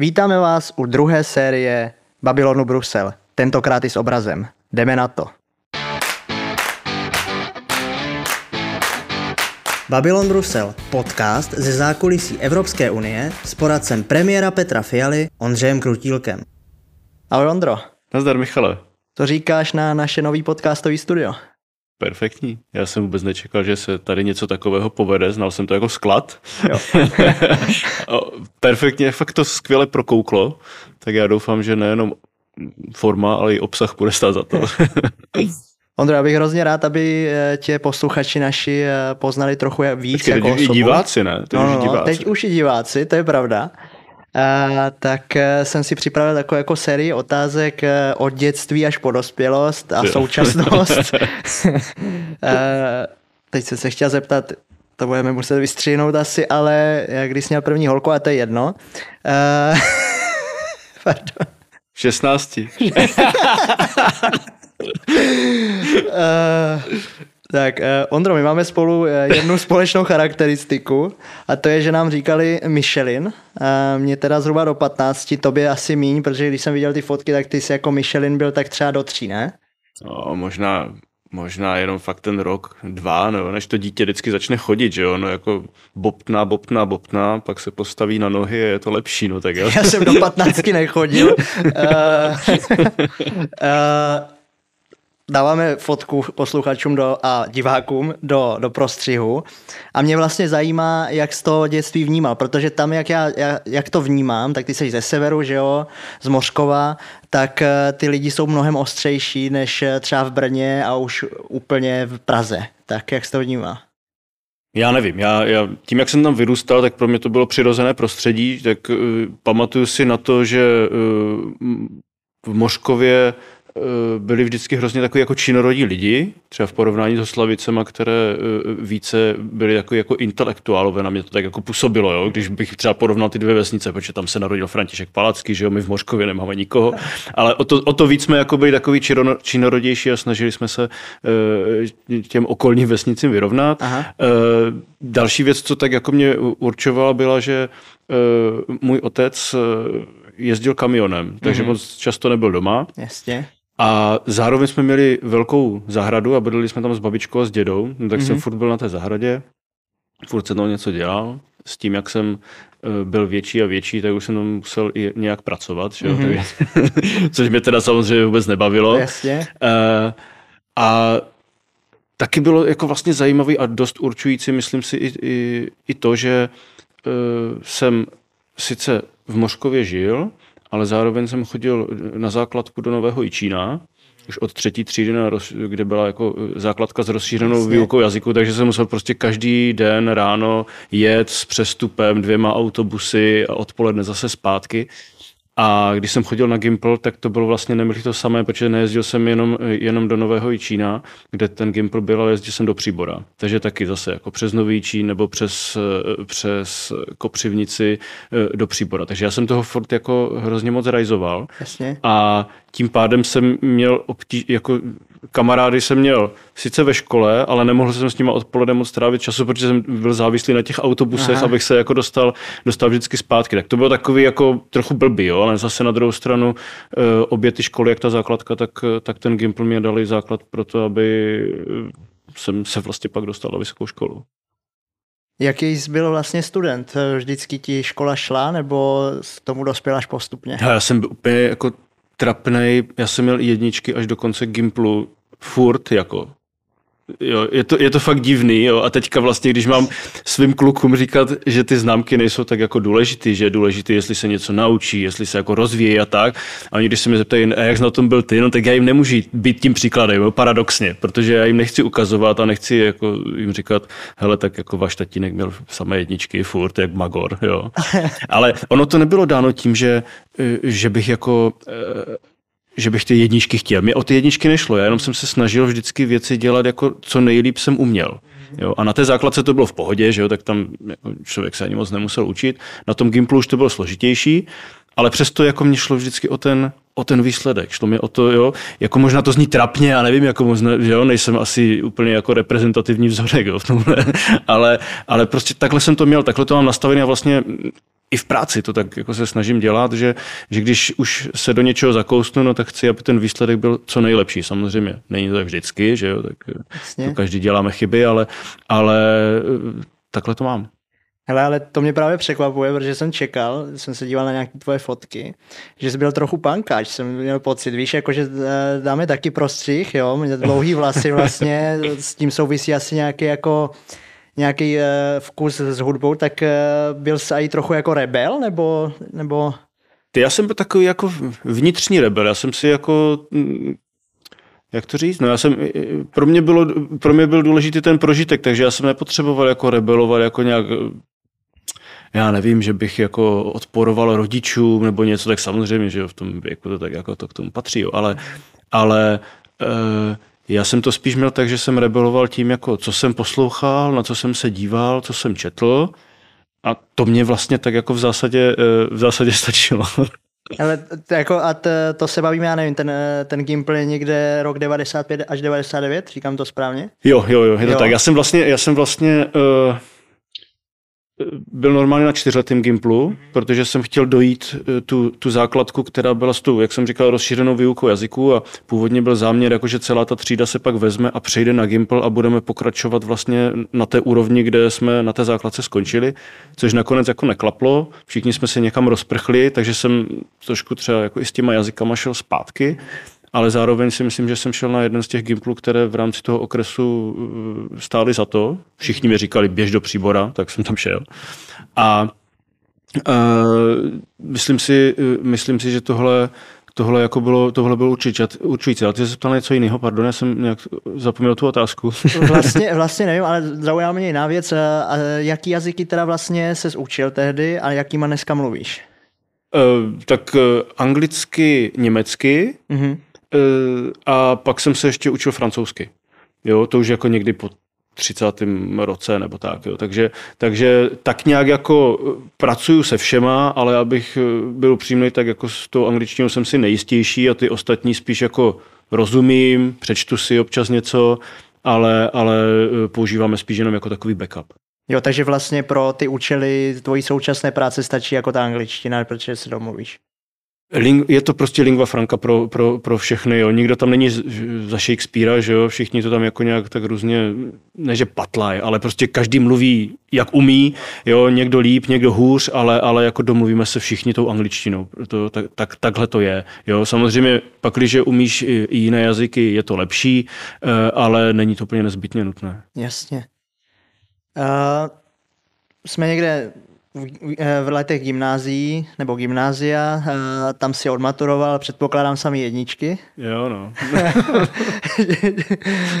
Vítáme vás u druhé série Babylonu Brusel, tentokrát i s obrazem. Jdeme na to. Babylon Brusel, podcast ze zákulisí Evropské unie s poradcem premiéra Petra Fialy Ondřejem Krutílkem. Ahoj Ondro. Nazdar Michale. Co říkáš na naše nový podcastový studio? Perfektní. Já jsem vůbec nečekal, že se tady něco takového povede. Znal jsem to jako sklad. Jo. Perfektně, fakt to skvěle prokouklo. Tak já doufám, že nejenom forma, ale i obsah bude stát za to. Ondro, já bych hrozně rád, aby eh, tě posluchači naši eh, poznali trochu víc Počkej, jako osobu. diváci, ne? Teď no, no, diváci. teď už i diváci, to je pravda. Uh, tak uh, jsem si připravil takovou jako sérii otázek uh, od dětství až po dospělost a současnost. uh, teď jsem se chtěl zeptat, to budeme muset vystřihnout asi, ale když jsi měl první holku, a to je jedno. Uh, pardon. 16. uh, tak, uh, Ondro, my máme spolu uh, jednu společnou charakteristiku a to je, že nám říkali Michelin. Uh, mě teda zhruba do 15, tobě asi míň, protože když jsem viděl ty fotky, tak ty jsi jako Michelin byl tak třeba do tří, ne? No, možná, možná jenom fakt ten rok, dva, no, než to dítě vždycky začne chodit, že jo, no jako bobtná, bobtná, bobtná, pak se postaví na nohy a je to lepší, no tak jo. Já jsem do patnáctky nechodil. uh, uh, dáváme fotku posluchačům do, a divákům do, do prostřihu a mě vlastně zajímá, jak z toho dětství vnímal, protože tam, jak, já, jak to vnímám, tak ty jsi ze severu, že jo, z Mořkova, tak eh, ty lidi jsou mnohem ostřejší než eh, třeba v Brně a už úplně v Praze. Tak jak jsi to vnímá? Já nevím, já, já, tím, jak jsem tam vyrůstal, tak pro mě to bylo přirozené prostředí, tak uh, pamatuju si na to, že uh, v Mořkově Eh, byli vždycky hrozně takový jako činorodí lidi, třeba v porovnání s Hoslavicema, které eh, více byly jako, jako intelektuálové, na mě to tak jako působilo, jo? když bych třeba porovnal ty dvě vesnice, protože tam se narodil František Palacký, že jo, my v Mořkově nemáme nikoho, ale o to, o to víc jsme jako byli takový činorodější a snažili jsme se eh, těm okolním vesnicím vyrovnat. Aha. Další věc, co tak jako mě určovala, byla, že můj otec jezdil kamionem, takže mm-hmm. moc často nebyl doma. Jasně. A zároveň jsme měli velkou zahradu a bydleli jsme tam s babičkou a s dědou, no, tak mm-hmm. jsem mhm. furt byl na té zahradě, furt jsem tam něco dělal. S tím, jak jsem eh, byl větší a větší, tak už jsem tam musel i nějak pracovat, že? Mm-hmm. Což mě teda samozřejmě vůbec nebavilo. Jasně. Uh, a taky bylo jako vlastně zajímavý a dost určující, myslím si, i, i, i to, že uh, jsem sice v Mořkově žil, ale zároveň jsem chodil na základku do Nového Jičína, už od třetí třídy, na roz, kde byla jako základka s rozšířenou Jasně. výukou jazyku, takže jsem musel prostě každý den ráno jet s přestupem dvěma autobusy a odpoledne zase zpátky. A když jsem chodil na Gimple, tak to bylo vlastně neměli to samé, protože nejezdil jsem jenom, jenom do Nového Jičína, kde ten Gimple byl, ale jezdil jsem do Příbora. Takže taky zase jako přes Nový Čín nebo přes, přes Kopřivnici eh, do Příbora. Takže já jsem toho fort jako hrozně moc realizoval. Jasně. A tím pádem jsem měl obtíž, jako kamarády jsem měl sice ve škole, ale nemohl jsem s nimi odpoledne moc trávit času, protože jsem byl závislý na těch autobusech, Aha. abych se jako dostal, dostal vždycky zpátky. Tak to bylo takový jako trochu blbý, jo? ale zase na druhou stranu eh, obě ty školy, jak ta základka, tak, tak ten Gimple mě dali základ pro to, aby jsem se vlastně pak dostal na vysokou školu. Jaký jsi byl vlastně student? Vždycky ti škola šla, nebo s tomu dospěl až postupně? Já jsem byl úplně jako trapnej, já jsem měl jedničky až do konce Gimplu furt jako Jo, je, to, je to fakt divný jo. a teďka vlastně, když mám svým klukům říkat, že ty známky nejsou tak jako důležitý, že je důležitý, jestli se něco naučí, jestli se jako rozvíjí a tak. A oni, když se mě zeptají, a jak jsi na tom byl ty, no tak já jim nemůžu být tím příkladem, jo, paradoxně, protože já jim nechci ukazovat a nechci jako jim říkat, hele, tak jako váš tatínek měl samé jedničky, furt, jak Magor, jo. Ale ono to nebylo dáno tím, že, že bych jako že bych ty jedničky chtěl. Mě o ty jedničky nešlo, já jenom jsem se snažil vždycky věci dělat jako co nejlíp jsem uměl. Jo, a na té základce to bylo v pohodě, že jo, tak tam jako člověk se ani moc nemusel učit. Na tom Gimplu už to bylo složitější, ale přesto jako mě šlo vždycky o ten, o ten výsledek, šlo mi o to, jo, jako možná to zní trapně, a nevím, jako možná, že jo, nejsem asi úplně jako reprezentativní vzorek, jo, v tomhle, ale, ale prostě takhle jsem to měl, takhle to mám nastavené a vlastně i v práci to tak jako se snažím dělat, že, že když už se do něčeho zakousnu, no tak chci, aby ten výsledek byl co nejlepší. Samozřejmě není to tak vždycky, že jo, tak to každý děláme chyby, ale, ale eh, takhle to mám. Hele, ale to mě právě překvapuje, protože jsem čekal, jsem se díval na nějaké tvoje fotky, že jsi byl trochu pankáč, jsem měl pocit, víš, jako že eh, dáme taky prostřih, jo, mě dlouhý vlasy vlastně, s tím souvisí asi nějaký jako nějaký uh, vkus s hudbou, tak uh, byl jsi i trochu jako rebel, nebo, nebo... Ty, já jsem byl takový jako vnitřní rebel, já jsem si jako mm, jak to říct? No já jsem, pro mě, bylo, pro mě byl důležitý ten prožitek, takže já jsem nepotřeboval jako rebelovat, jako nějak já nevím, že bych jako odporoval rodičům nebo něco, tak samozřejmě, že v tom věku to tak jako to k tomu patří, jo. ale, ale e, já jsem to spíš měl tak, že jsem rebeloval tím, jako co jsem poslouchal, na co jsem se díval, co jsem četl a to mě vlastně tak jako v zásadě, e, v zásadě stačilo. Ale to, jako, a to, to se bavíme, já nevím, ten, ten gameplay někde rok 95 až 99, říkám to správně? Jo, jo, jo, je to jo. tak. Já jsem vlastně, já jsem vlastně uh, byl normálně na čtyřletém Gimplu, protože jsem chtěl dojít eh, tu, tu základku, která byla s tou, jak jsem říkal, rozšířenou výukou jazyku a původně byl záměr, jako že celá ta třída se pak vezme a přejde na Gimpl a budeme pokračovat vlastně na té úrovni, kde jsme na té základce skončili, což nakonec jako neklaplo, všichni jsme se někam rozprchli, takže jsem trošku třeba jako i s těma jazykama šel zpátky ale zároveň si myslím, že jsem šel na jeden z těch gimplů, které v rámci toho okresu uh, stály za to. Všichni mi říkali, běž do příbora, tak jsem tam šel. A uh, myslím, si, uh, myslím si, že tohle tohle jako bylo, tohle bylo určující. Ale ty jsi se ptal něco jiného, pardon, já jsem nějak zapomněl tu otázku. Vlastně, vlastně nevím, ale zaujala mě jiná věc. A jaký jazyky teda vlastně se učil tehdy a jakýma dneska mluvíš? Uh, tak uh, anglicky, německy, uh-huh. Eh, a pak jsem se ještě učil francouzsky. Jo, to už jako někdy po 30. roce nebo tak. Jo. Takže, takže tak nějak jako eh, pracuju se všema, ale abych eh, byl přímý, tak jako s tou angličtinou jsem si nejistější a ty ostatní spíš jako rozumím, přečtu si občas něco, ale, ale používáme spíš jenom jako takový backup. Jo, takže vlastně pro ty účely tvojí současné práce stačí jako ta angličtina, protože se domluvíš. Je to prostě lingua franca pro, pro, pro všechny, jo. Nikdo tam není za Shakespearea, že jo. Všichni to tam jako nějak tak různě, ne že patlaj, ale prostě každý mluví, jak umí, jo. Někdo líp, někdo hůř, ale, ale jako domluvíme se všichni tou angličtinou. To, tak, tak, takhle to je, jo. Samozřejmě pak, když umíš i, i jiné jazyky, je to lepší, eh, ale není to úplně nezbytně nutné. Jasně. Uh, jsme někde v letech gymnázií nebo gymnázia, eh, tam si odmaturoval, předpokládám sami jedničky. Jo, no.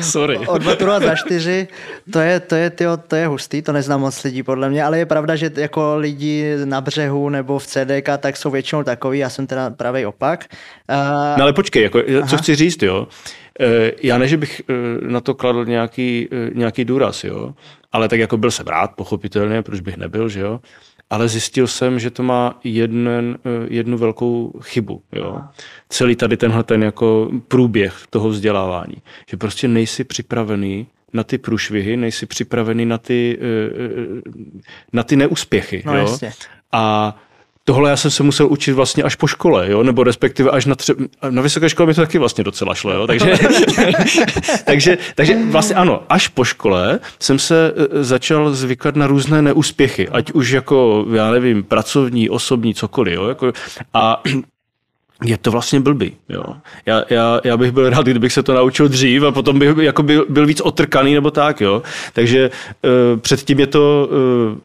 Sorry. Odmaturovat za čtyři, to je, to, je, tyjo, to je hustý, to neznám moc lidí podle mě, ale je pravda, že jako lidi na břehu nebo v CDK, tak jsou většinou takový, já jsem teda pravý opak. Uh, no ale počkej, jako, co chci říct, jo, eh, já ne, že bych na to kladl nějaký, nějaký důraz, jo, ale tak jako byl jsem rád, pochopitelně, proč bych nebyl, že jo, ale zjistil jsem, že to má jeden, eh, jednu velkou chybu. Jo. Celý tady tenhle ten jako průběh toho vzdělávání. Že prostě nejsi připravený na ty průšvihy, nejsi připravený na ty, eh, eh, na ty neúspěchy. No, jo. A tohle já jsem se musel učit vlastně až po škole, jo? nebo respektive až na, tře- na vysoké škole mi to taky vlastně docela šlo, jo? Takže, takže, takže vlastně ano, až po škole jsem se e, začal zvykat na různé neúspěchy, ať už jako, já nevím, pracovní, osobní, cokoliv, jo? Jako, a je to vlastně blbý. Jo. Já, já, já, bych byl rád, kdybych se to naučil dřív a potom bych jako byl, byl víc otrkaný nebo tak. Jo. Takže uh, předtím je to uh,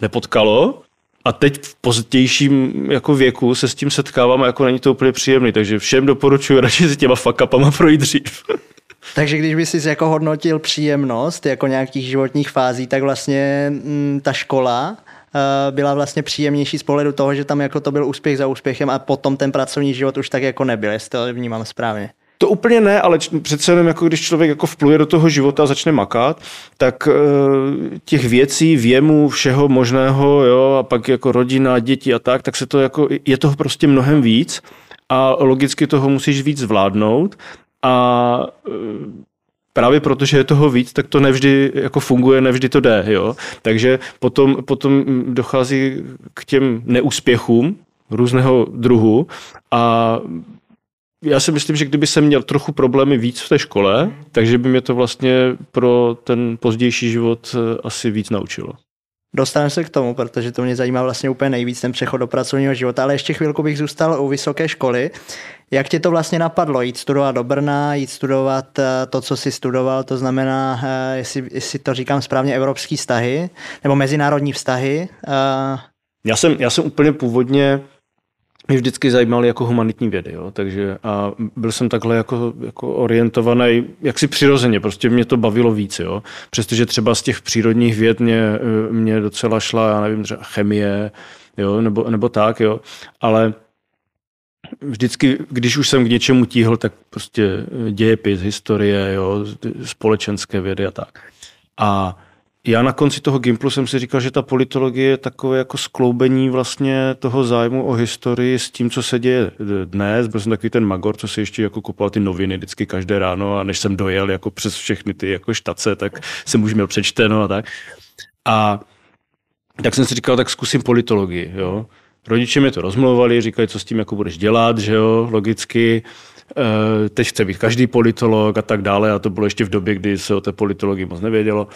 nepotkalo, a teď v pozdějším jako věku se s tím setkávám a jako není to úplně příjemný, takže všem doporučuji radši si těma fakapama projít dřív. Takže když bys si jako hodnotil příjemnost jako nějakých životních fází, tak vlastně m, mm, ta škola uh, byla vlastně příjemnější z pohledu toho, že tam jako to byl úspěch za úspěchem a potom ten pracovní život už tak jako nebyl, jestli to vnímám správně. To úplně ne, ale přece jenom jako když člověk jako vpluje do toho života a začne makat, tak eh, těch věcí, věmu, všeho možného, jo, a pak jako rodina, děti a tak, tak se to jako, je toho prostě mnohem víc a logicky toho musíš víc zvládnout a eh, právě protože je toho víc, tak to nevždy jako funguje, nevždy to jde. Jo? Takže potom, potom dochází k těm neúspěchům různého druhu a já si myslím, že kdyby jsem měl trochu problémy víc v té škole, takže by mě to vlastně pro ten pozdější život eh, asi víc naučilo. Dostaneme se k tomu, protože to mě zajímá vlastně úplně nejvíc ten přechod do pracovního života, ale ještě chvilku bych zůstal u vysoké školy. Jak tě to vlastně napadlo jít studovat do Brna, jít studovat eh, to, co jsi studoval, to znamená, eh, jestli, jestli to říkám správně, evropský vztahy nebo mezinárodní vztahy? Já jsem, já jsem úplně původně mě vždycky zajímaly jako humanitní vědy, jo? takže a byl jsem takhle jako, jako orientovaný, jak si přirozeně, prostě mě to bavilo víc, jo? přestože třeba z těch přírodních věd mě, mě docela šla, já nevím, třeba chemie, jo? Nebo, nebo tak, jo? ale vždycky, když už jsem k něčemu tíhl, tak prostě dějepis, historie, jo? společenské vědy a tak. A já na konci toho Gimplu jsem si říkal, že ta politologie je takové jako skloubení vlastně toho zájmu o historii s tím, co se děje dnes. Byl jsem takový ten magor, co si ještě jako kupoval ty noviny vždycky každé ráno a než jsem dojel jako přes všechny ty jako štace, tak jsem už měl přečteno a tak. A tak jsem si říkal, tak zkusím politologii, jo. Rodiče mi to rozmlouvali, říkali, co s tím jako budeš dělat, že jo, logicky. E, teď chce být každý politolog a tak dále a to bylo ještě v době, kdy se o té politologii moc nevědělo.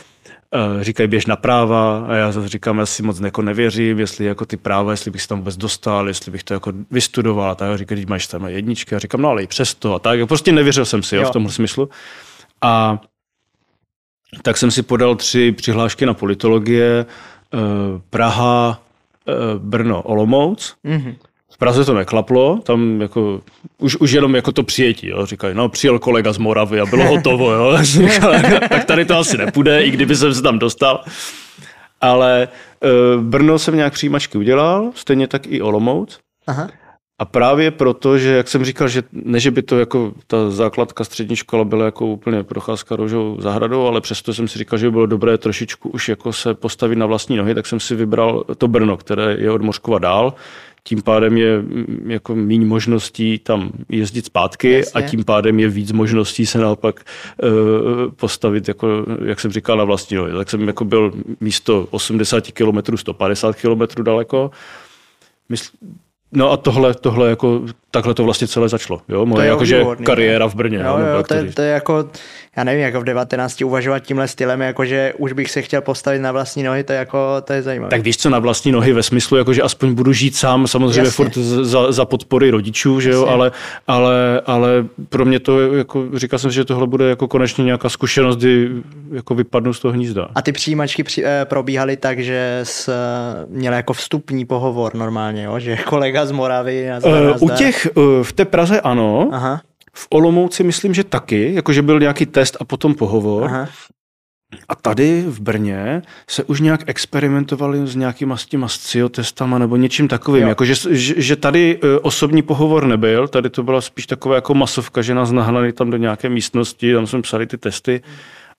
Říkají běž na práva a já zase říkám, já si moc jako nevěřím, jestli jako ty práva, jestli bych se tam vůbec dostal, jestli bych to jako vystudoval a tak. Říkají, máš tam jedničky a říkám, no ale i přesto a tak. Prostě nevěřil jsem si jo, jo. v tomhle smyslu. A tak jsem si podal tři přihlášky na politologie, eh, Praha, eh, Brno, Olomouc. Mm-hmm. Praze to neklaplo, tam jako, už, už jenom jako to přijetí, jo. říkají, no přijel kolega z Moravy a bylo hotovo, jo. tak tady to asi nepůjde, i kdyby jsem se tam dostal. Ale e, Brno jsem nějak přijímačky udělal, stejně tak i Olomouc. Aha. A právě proto, že jak jsem říkal, že ne, že by to jako ta základka střední škola byla jako úplně procházka rožou zahradou, ale přesto jsem si říkal, že by bylo dobré trošičku už jako se postavit na vlastní nohy, tak jsem si vybral to Brno, které je od Moškova dál tím pádem je jako méně možností tam jezdit zpátky Jasně. a tím pádem je víc možností se naopak uh, postavit, jako, jak jsem říkal, na vlastní nohy. Tak jsem jako byl místo 80 km 150 km daleko. Mysl, No a tohle, tohle jako, takhle to vlastně celé začalo. Jo? Moje jakože kariéra v Brně. Jo, jo, jo, to, je, to je jako, já nevím, jako v 19 uvažovat tímhle stylem, jakože už bych se chtěl postavit na vlastní nohy, to je jako, to je zajímavé. Tak víš co, na vlastní nohy ve smyslu, jakože aspoň budu žít sám, samozřejmě Jasně. furt za, za, podpory rodičů, že jo, ale, ale, ale, pro mě to, jako, říkal jsem, že tohle bude jako konečně nějaká zkušenost, kdy jako vypadnu z toho hnízda. A ty přijímačky při, eh, probíhaly tak, že jsi měl jako vstupní pohovor normálně, jo? že kolega z Moravy. Uh, u těch, uh, v té Praze ano, Aha. v Olomouci myslím, že taky, jakože byl nějaký test a potom pohovor. Aha. A tady v Brně se už nějak experimentovali s nějakýma s těma sciotestama nebo něčím takovým. Jako, že, že tady uh, osobní pohovor nebyl, tady to byla spíš taková jako masovka, že nás nahnali tam do nějaké místnosti, tam jsme psali ty testy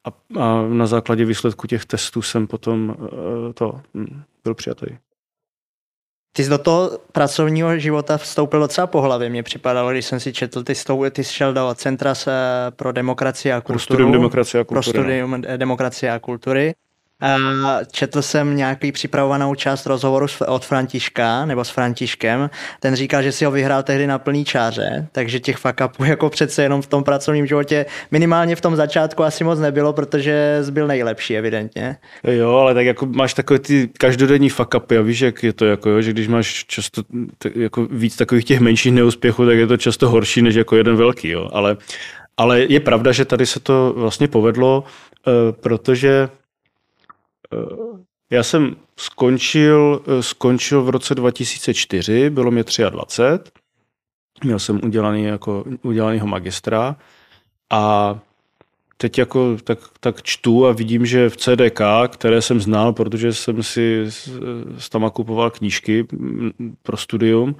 a, a na základě výsledku těch testů jsem potom uh, to hm, byl přijatý. Ty jsi do toho pracovního života vstoupil docela po hlavě. Mně připadalo, když jsem si četl, ty, stou, ty jsi šel do Centra se pro demokracii a kulturu. Pro studium demokracie a kultury. Pro studium no. demokracie a kultury. Četl jsem nějaký připravovanou část rozhovoru od Františka, nebo s Františkem. Ten říkal, že si ho vyhrál tehdy na plný čáře, takže těch fuck upů jako přece jenom v tom pracovním životě minimálně v tom začátku asi moc nebylo, protože byl nejlepší evidentně. Jo, ale tak jako máš takové ty každodenní fuck upy a víš, jak je to, jako, jo, že když máš často jako víc takových těch menších neúspěchů, tak je to často horší než jako jeden velký, jo. Ale, ale je pravda, že tady se to vlastně povedlo, eh, protože já jsem skončil, eh, skončil v roce 2004, bylo mě 23, měl jsem udělaný jako, udělanýho magistra a teď jako tak, tak čtu a vidím, že v CDK, které jsem znal, protože jsem si tam kupoval knížky pro studium,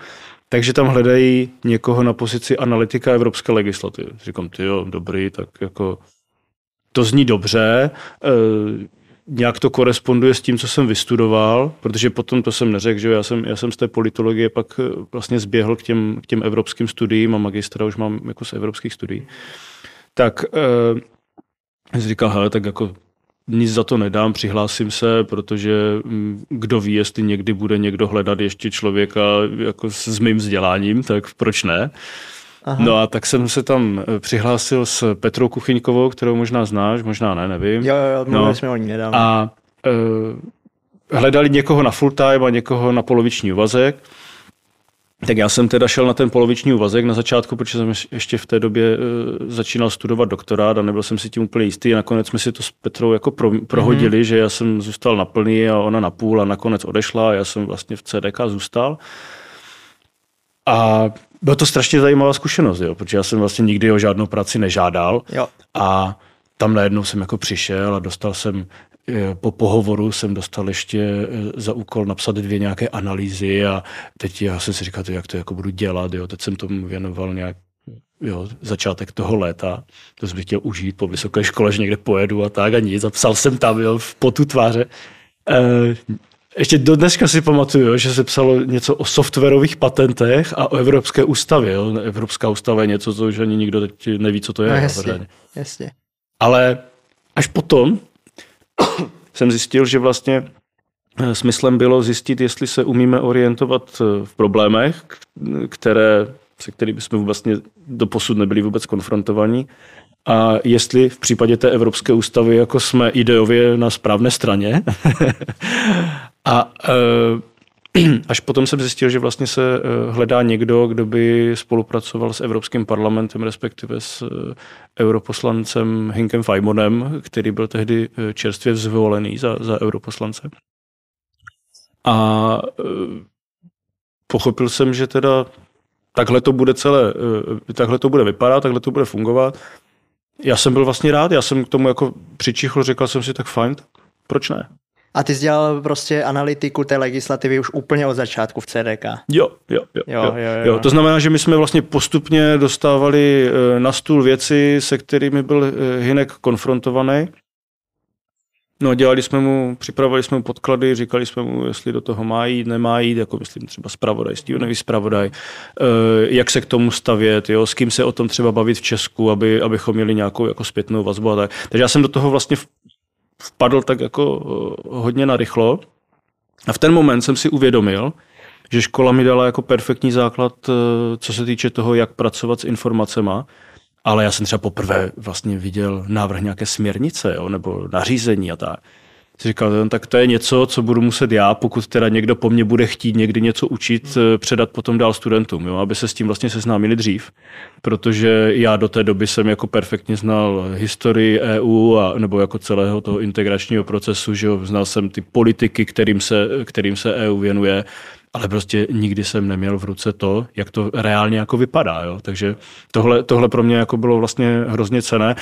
takže tam hledají někoho na pozici analytika evropské legislativy. Říkám, ty jo, dobrý, tak jako to zní dobře, e, nějak to koresponduje s tím, co jsem vystudoval, protože potom to jsem neřekl, že já jsem, já jsem z té politologie pak eh, vlastně zběhl k těm, k těm evropským studiím a magistra už mám jako z evropských studií. Tak e, jsem říkal, hele, tak jako nic za to nedám, přihlásím se, protože mm, kdo ví, jestli někdy bude někdo hledat ještě člověka jako s mým vzděláním, tak proč ne? Aha. No a tak jsem se tam eh, přihlásil s Petrou Kuchyňkovou, kterou možná znáš, možná ne, nevím. Jo, jo, no. jsme o ní nedávno. A uh, hledali někoho na full time a někoho na poloviční úvazek. Tak já jsem teda šel na ten poloviční úvazek na začátku, protože jsem ještě v té době uh, začínal studovat doktorát a nebyl jsem si tím úplně jistý. Nakonec jsme si to s Petrou jako pro, prohodili, mm-hmm. že já jsem zůstal na plný a ona na půl a nakonec odešla a já jsem vlastně v CDK zůstal. A byla to strašně zajímavá zkušenost, jo, protože já jsem vlastně nikdy o žádnou práci nežádal. Jo. A tam najednou jsem jako přišel a dostal jsem eh, po pohovoru jsem dostal ještě eh, za úkol napsat dvě nějaké analýzy a teď já jsem si říkal, jak to jako budu dělat, jo. teď jsem tomu věnoval nějak jo, začátek toho léta, to jsem chtěl užít po vysoké škole, že někde pojedu a tak a nic, zapsal jsem tam jo, v potu tváře. E, ještě do dneska si pamatuju, že se psalo něco o softwarových patentech a o Evropské ústavě. Jo. Evropská ústava je něco, co už ani nikdo teď neví, co to je. No, jasně, jasně. Ale až potom jsem zjistil, že vlastně eh, smyslem bylo zjistit, jestli se umíme orientovat eh, v problémech, které, se kterými jsme vlastně doposud nebyli vůbec konfrontovaní, a jestli v případě té Evropské ústavy jako jsme ideově na správné straně A eh, až potom jsem zjistil, že vlastně se eh, hledá někdo, kdo by spolupracoval s Evropským parlamentem, respektive s eh, europoslancem Hinkem Fajmonem, který byl tehdy čerstvě zvolený za, za europoslance. A pochopil jsem, že teda takhle to bude celé, takhle to bude vypadat, takhle to bude fungovat. Já jsem byl vlastně rád, já jsem k tomu jako přičichl, říkal jsem si tak fajn, proč ne? A ty jsi dělal prostě analytiku té legislativy už úplně od začátku v CDK. Jo, jo, jo. jo, jo, jo, jo. To znamená, že my jsme vlastně postupně dostávali eh, na stůl věci, se kterými byl eh, Hinek konfrontovaný. No dělali jsme mu, připravovali jsme mu podklady, říkali jsme mu, jestli do toho má jít, nemá jít, jako myslím třeba zpravodaj, Stevenový zpravodaj, eh, jak se k tomu stavět, jo, s kým se o tom třeba bavit v Česku, aby, abychom měli nějakou jako zpětnou vazbu a tak. Takže já jsem do toho vlastně vpadl tak jako eh, hodně narychlo. A v ten moment jsem si uvědomil, že škola mi dala jako perfektní základ, eh, co se týče toho, jak pracovat s informacemi. Ale já jsem třeba poprvé vlastně viděl návrh nějaké směrnice jo, nebo nařízení a tak si říkal, no, tak to je něco, co budu muset já, pokud teda někdo po mně bude chtít někdy něco učit, eh, předat potom dál studentům, jo, aby se s tím vlastně seznámili dřív. Protože já do té doby jsem jako perfektně znal historii EU a, nebo jako celého toho integračního procesu, že jo, znal jsem ty politiky, kterým se, kterým se EU věnuje, ale prostě nikdy jsem neměl v ruce to, jak to reálně jako vypadá. Jo? Takže tohle, tohle pro mě jako bylo vlastně hrozně cené.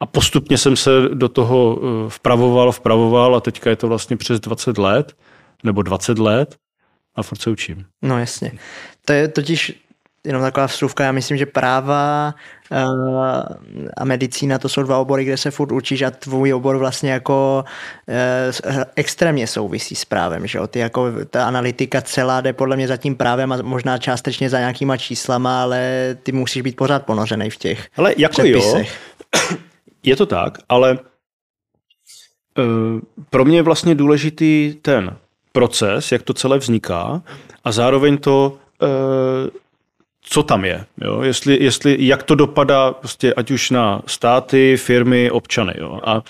A postupně jsem se do toho eh, vpravoval, vpravoval a teďka je to vlastně přes 20 let, nebo 20 let a furt se učím. No jasně. To je totiž jenom taková vstupka, já myslím, že práva uh, a medicína to jsou dva obory, kde se furt učíš a tvůj obor vlastně jako uh, extrémně souvisí s právem, že jo? Ty jako ta analytika celá jde podle mě za tím právem a možná částečně za nějakýma číslama, ale ty musíš být pořád ponořený v těch Ale jako předpisech. jo, je to tak, ale uh, pro mě je vlastně důležitý ten proces, jak to celé vzniká a zároveň to, uh, co tam je. Jo? Jestli, jestli, jak to dopadá prostě ať už na státy, firmy, občany. Jo? A uh,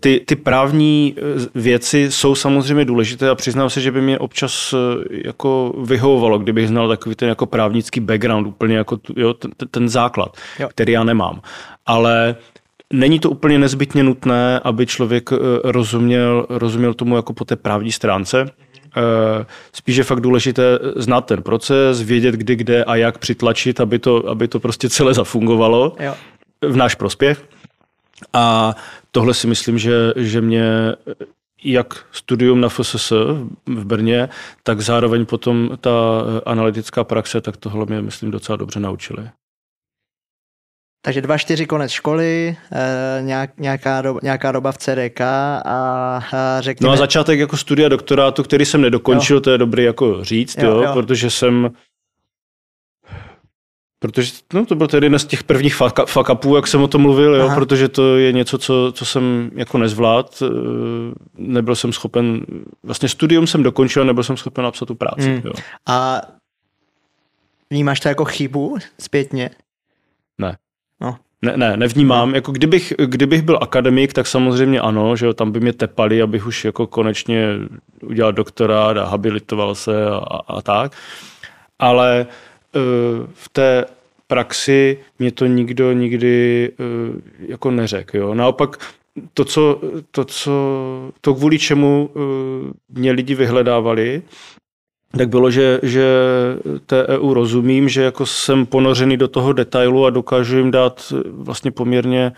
ty, ty právní věci jsou samozřejmě důležité a přiznám se, že by mě občas jako vyhovovalo, kdybych znal takový ten jako právnický background, úplně jako jo, ten, ten základ, jo. který já nemám. Ale Není to úplně nezbytně nutné, aby člověk eh, rozuměl, rozuměl tomu jako po té právní stránce. Eh, spíš je fakt důležité znát ten proces, vědět kdy, kde a jak přitlačit, aby to, aby to prostě celé zafungovalo jo. v náš prospěch. A tohle si myslím, že, že mě jak studium na FSS v Brně, tak zároveň potom ta analytická praxe, tak tohle mě, myslím, docela dobře naučili. Takže dva čtyři konec školy, eh, nějak, nějaká, doba, nějaká doba v CDK a, a řekněme... No a začátek jako studia doktorátu, který jsem nedokončil, jo. to je dobrý jako říct, jo, jo, jo. protože jsem Protože no, to byl tedy jeden z těch prvních fuck upů, jak jsem o tom mluvil, jo, protože to je něco, co, co jsem jako nezvlád. Eh, nebyl jsem schopen, vlastně studium jsem dokončil, nebyl jsem schopen napsat tu práci. Hmm. Jo. A vnímáš to jako chybu zpětně? No. Ne, ne, nevnímám. Jako kdybych, kdybych byl akademik, tak samozřejmě ano, že jo, tam by mě tepali, abych už jako konečně udělal doktorát a habilitoval se a, a, a tak. Ale uh, v té praxi mě to nikdo nikdy uh, jako neřekl. Jo. Naopak to, co, to, co, to kvůli čemu uh, mě lidi vyhledávali, tak bylo, že, že té EU rozumím, že jako jsem ponořený do toho detailu a dokážu jim dát vlastně poměrně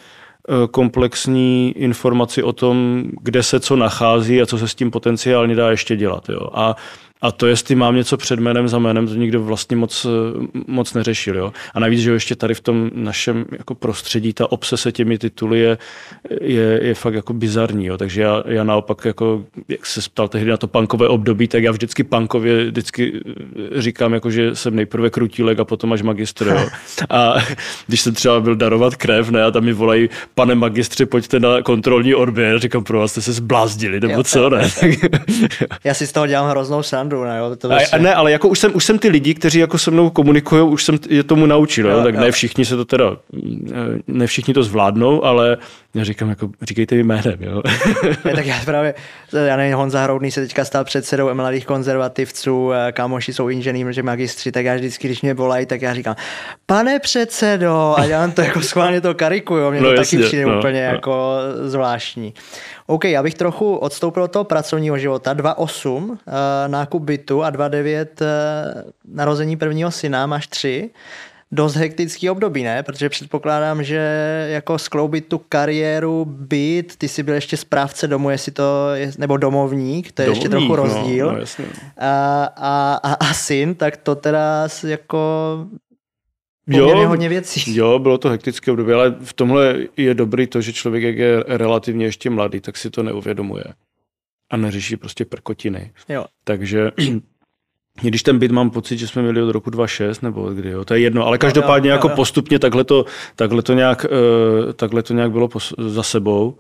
komplexní informaci o tom, kde se co nachází a co se s tím potenciálně dá ještě dělat. Jo. A a to, jestli mám něco před jménem za jménem, to nikdo vlastně moc, moc neřešil. Jo? A navíc, že ještě tady v tom našem jako prostředí ta obsese těmi tituly je, je, je fakt jako bizarní. Jo? Takže já, já naopak, jako, jak se ptal tehdy na to punkové období, tak já vždycky punkově vždycky říkám, jako, že jsem nejprve krutílek a potom až magistr. Jo? A když jsem třeba byl darovat krev, ne, a tam mi volají, pane magistře, pojďte na kontrolní odběr, říkám, pro vás jste se zblázdili, nebo co, ne? já si z toho dělám hroznou srandu srandu. Ne, jo? To a, a ne, ale jako už jsem, už jsem ty lidi, kteří jako se mnou komunikují, už jsem je tomu naučil. Jo, jo, tak jo. ne všichni se to teda, ne všichni to zvládnou, ale já říkám, jako, říkejte mi jménem, jo. ne, tak já právě, já nevím, Honza Hroudný se teďka stal předsedou mladých konzervativců, kámoši jsou inženýři, magistři, tak já vždycky, když mě volají, tak já říkám, pane předsedo, a já to jako schválně to karikuju, mě no, to jasně, taky přijde no, úplně no. jako zvláštní. OK, já bych trochu odstoupil od toho pracovního života. 2.8 uh, eh, nákup bytu a 2.9 uh, eh, narození prvního syna, máš tři. Dost hektický období, ne? Protože předpokládám, že jako skloubit tu kariéru, byt, ty jsi byl ještě správce domu, jestli to je, nebo domovník, to je domovník, ještě trochu no, rozdíl. No, no, jasně. A, a, a, a syn, tak to teda jako jo, hodně věcí. Jo, bylo to hektické období, ale v tomhle je dobrý to, že člověk, jak je relativně ještě mladý, tak si to neuvědomuje. A neřeší prostě prkotiny. Jo. Takže když ten byt mám pocit, že jsme měli od roku 2006 nebo kdy, jo, to je jedno, ale každopádně jo, jo, jako jo. postupně takhle to, takhle to, nějak, uh, takhle to nějak bylo pos- za sebou.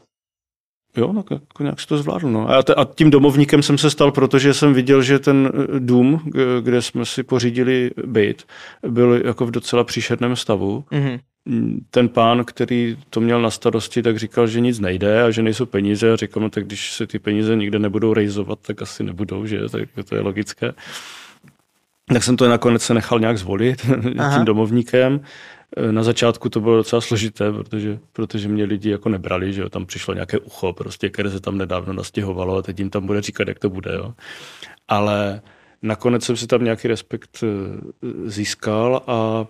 Jo, no, jako nějak si to zvládl. No. A, t- a tím domovníkem jsem se stal, protože jsem viděl, že ten eh, dům, kde jsme si pořídili byt, byl jako v docela příšerném stavu. Mm-hmm. Ten pán, který to měl na starosti, tak říkal, že nic nejde a že nejsou peníze. A říkal, no tak když se ty peníze nikde nebudou rejzovat, tak asi nebudou, že? Tak to je logické. Tak jsem to nakonec se nechal nějak zvolit Aha. tím domovníkem. Eh, na začátku to bylo docela složité, protože, protože mě lidi jako nebrali, že jo, tam přišlo nějaké ucho, prostě, které se tam nedávno nastěhovalo a teď jim tam bude říkat, jak to bude. Jo. Ale nakonec jsem si tam nějaký respekt eh, získal a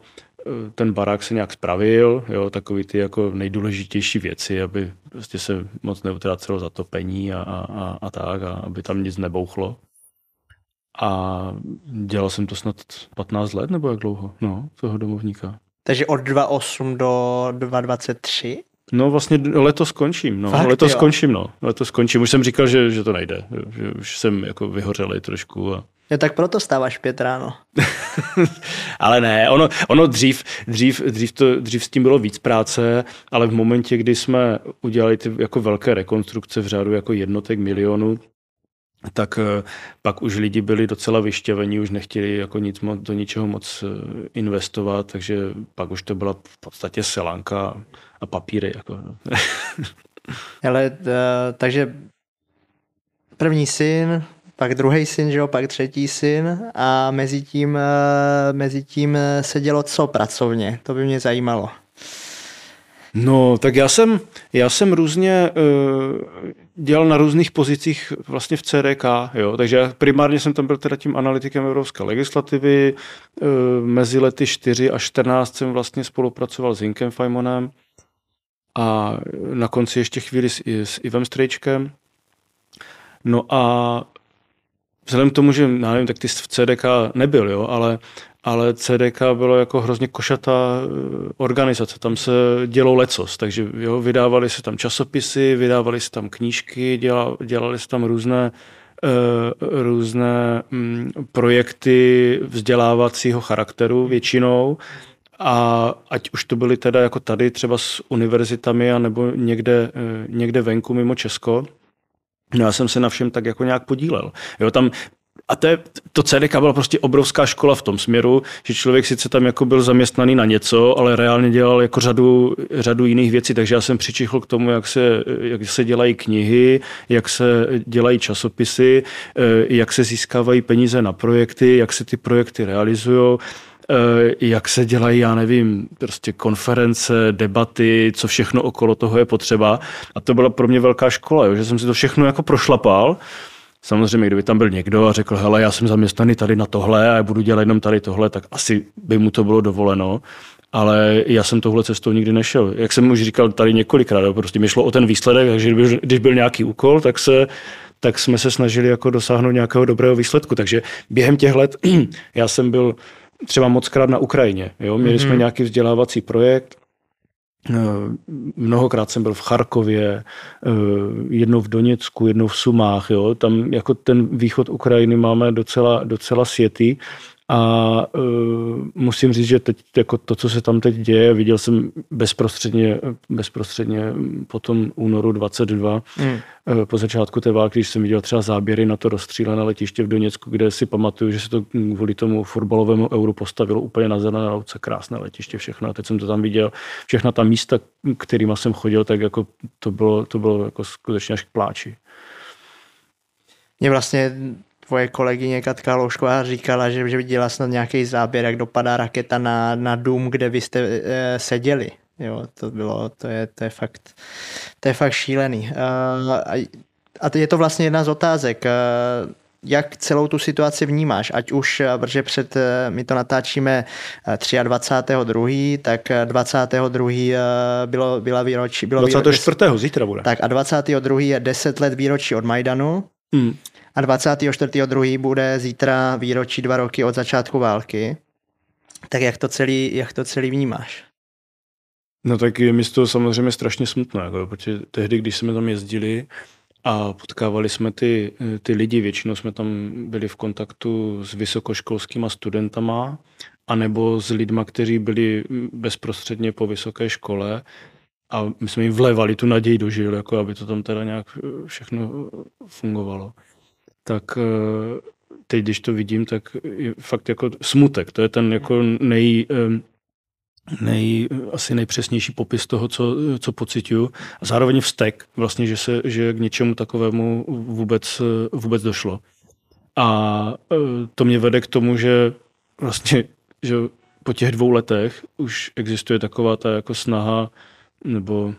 eh, ten barák se nějak spravil, jo, takový ty jako nejdůležitější věci, aby prostě se moc neutrácelo zatopení a, a, a tak, a aby tam nic nebouchlo. A dělal jsem to snad 15 let, nebo jak dlouho? No, toho domovníka. Takže od 2.8 do 2.23? No vlastně letos skončím, no. Fakt, letos jo. skončím, no. Letos skončím. Už jsem říkal, že, že to nejde. Že už jsem jako vyhořelý trošku. A... Jo, tak proto stáváš pět ráno. ale ne, ono, ono dřív, dřív, dřív, to, dřív s tím bylo víc práce, ale v momentě, kdy jsme udělali ty jako velké rekonstrukce v řádu jako jednotek milionů, tak eh, pak už lidi byli docela vyštěvení, už nechtěli jako nic moc, do ničeho moc eh, investovat, takže pak už to byla v podstatě selanka a papíry. Jako. No. Ale uh, takže první syn, pak druhý syn, že jo, pak třetí syn a mezi tím, uh, mezi tím se dělo co pracovně, to by mě zajímalo. No, tak já jsem, já jsem různě uh, dělal na různých pozicích vlastně v CDK, jo, takže primárně jsem tam byl teda tím analytikem evropské legislativy, uh, mezi lety 4 a 14 jsem vlastně spolupracoval s Inkem Fajmonem a na konci ještě chvíli s, s Ivem Strejčkem. No a vzhledem k tomu, že nevím, tak ty v CDK nebyl, jo, ale, ale CDK bylo jako hrozně košatá eh, organizace, tam se dělo lecos, takže jo, vydávali se tam časopisy, vydávali se tam knížky, dělali, dělali se tam různé uh, různé um, projekty vzdělávacího charakteru většinou. A ať už to byly teda jako tady třeba s univerzitami a nebo někde, uh, někde venku mimo Česko, No já jsem se na všem tak jako nějak podílel. Jo, tam a to, je, to CDK byla prostě obrovská škola v tom směru, že člověk sice tam jako byl zaměstnaný na něco, ale reálně dělal jako řadu, řadu jiných věcí, takže já jsem přičichl k tomu, jak se, jak se dělají knihy, jak se dělají časopisy, eh, jak se získávají peníze na projekty, jak se ty projekty realizují eh, jak se dělají, já nevím, prostě konference, debaty, co všechno okolo toho je potřeba. A to byla pro mě velká škola, jo, že jsem si to všechno jako prošlapal. Samozřejmě, kdyby tam byl někdo a řekl, hele, já jsem zaměstnaný tady na tohle a já budu dělat jenom tady tohle, tak asi by mu to bylo dovoleno. Ale já jsem tohle cestou nikdy nešel. Jak jsem už říkal tady několikrát, prostě mi šlo o ten výsledek, takže když byl nějaký úkol, tak se tak jsme se snažili jako dosáhnout nějakého dobrého výsledku. Takže během těch let já jsem byl třeba moc krát na Ukrajině. Jo? Měli mm-hmm. jsme mhm. nějaký vzdělávací projekt, mnohokrát jsem byl v Charkově, eh, jednou v Doněcku, jednou v Sumách. Jo. Tam jako ten východ Ukrajiny máme docela, docela světý a uh, musím říct, že teď jako to, co se tam teď děje, viděl jsem bezprostředně, bezprostředně po tom únoru 22, mm. uh, po začátku té války, když jsem viděl třeba záběry na to rozstřílené letiště v Doněcku, kde si pamatuju, že se to kvůli tomu fotbalovému euru postavilo úplně na zelené louce, krásné letiště, všechno. A teď jsem to tam viděl, všechna ta místa, kterýma jsem chodil, tak jako to bylo, to bylo jako skutečně až k pláči. Mě vlastně tvoje kolegyně Katka Loušková říkala, že, že viděla snad nějaký záběr, jak dopadá raketa na, na dům, kde vy jste e, seděli. Jo, to bylo, to je, to je fakt, to je fakt šílený. Uh, a je to vlastně jedna z otázek. Uh, jak celou tu situaci vnímáš, ať už, protože před, my to natáčíme 23.2., tak 22. bylo, byla výročí. Bylo 24. Výročí, zítra bude. Tak a 22. je 10 let výročí od Majdanu. Hmm a 24.2. bude zítra výročí dva roky od začátku války. Tak jak to celý, jak to celý vnímáš? No tak je mi z toho samozřejmě strašně smutné, jako, protože tehdy, když jsme tam jezdili a potkávali jsme ty, ty lidi, většinou jsme tam byli v kontaktu s vysokoškolskýma studentama, anebo s lidma, kteří byli bezprostředně po vysoké škole, a my jsme jim vlévali tu naději do žil, jako aby to tam teda nějak všechno fungovalo tak eh, teď, když to vidím, tak je fakt jako smutek. To je ten jako nej, nej, asi nejpřesnější popis toho, co, co pocituju. A zároveň vztek, vlastně, že, se, že k něčemu takovému vůbec, vůbec došlo. A eh, to mě vede k tomu, že vlastně, že po těch dvou letech už existuje taková ta jako snaha nebo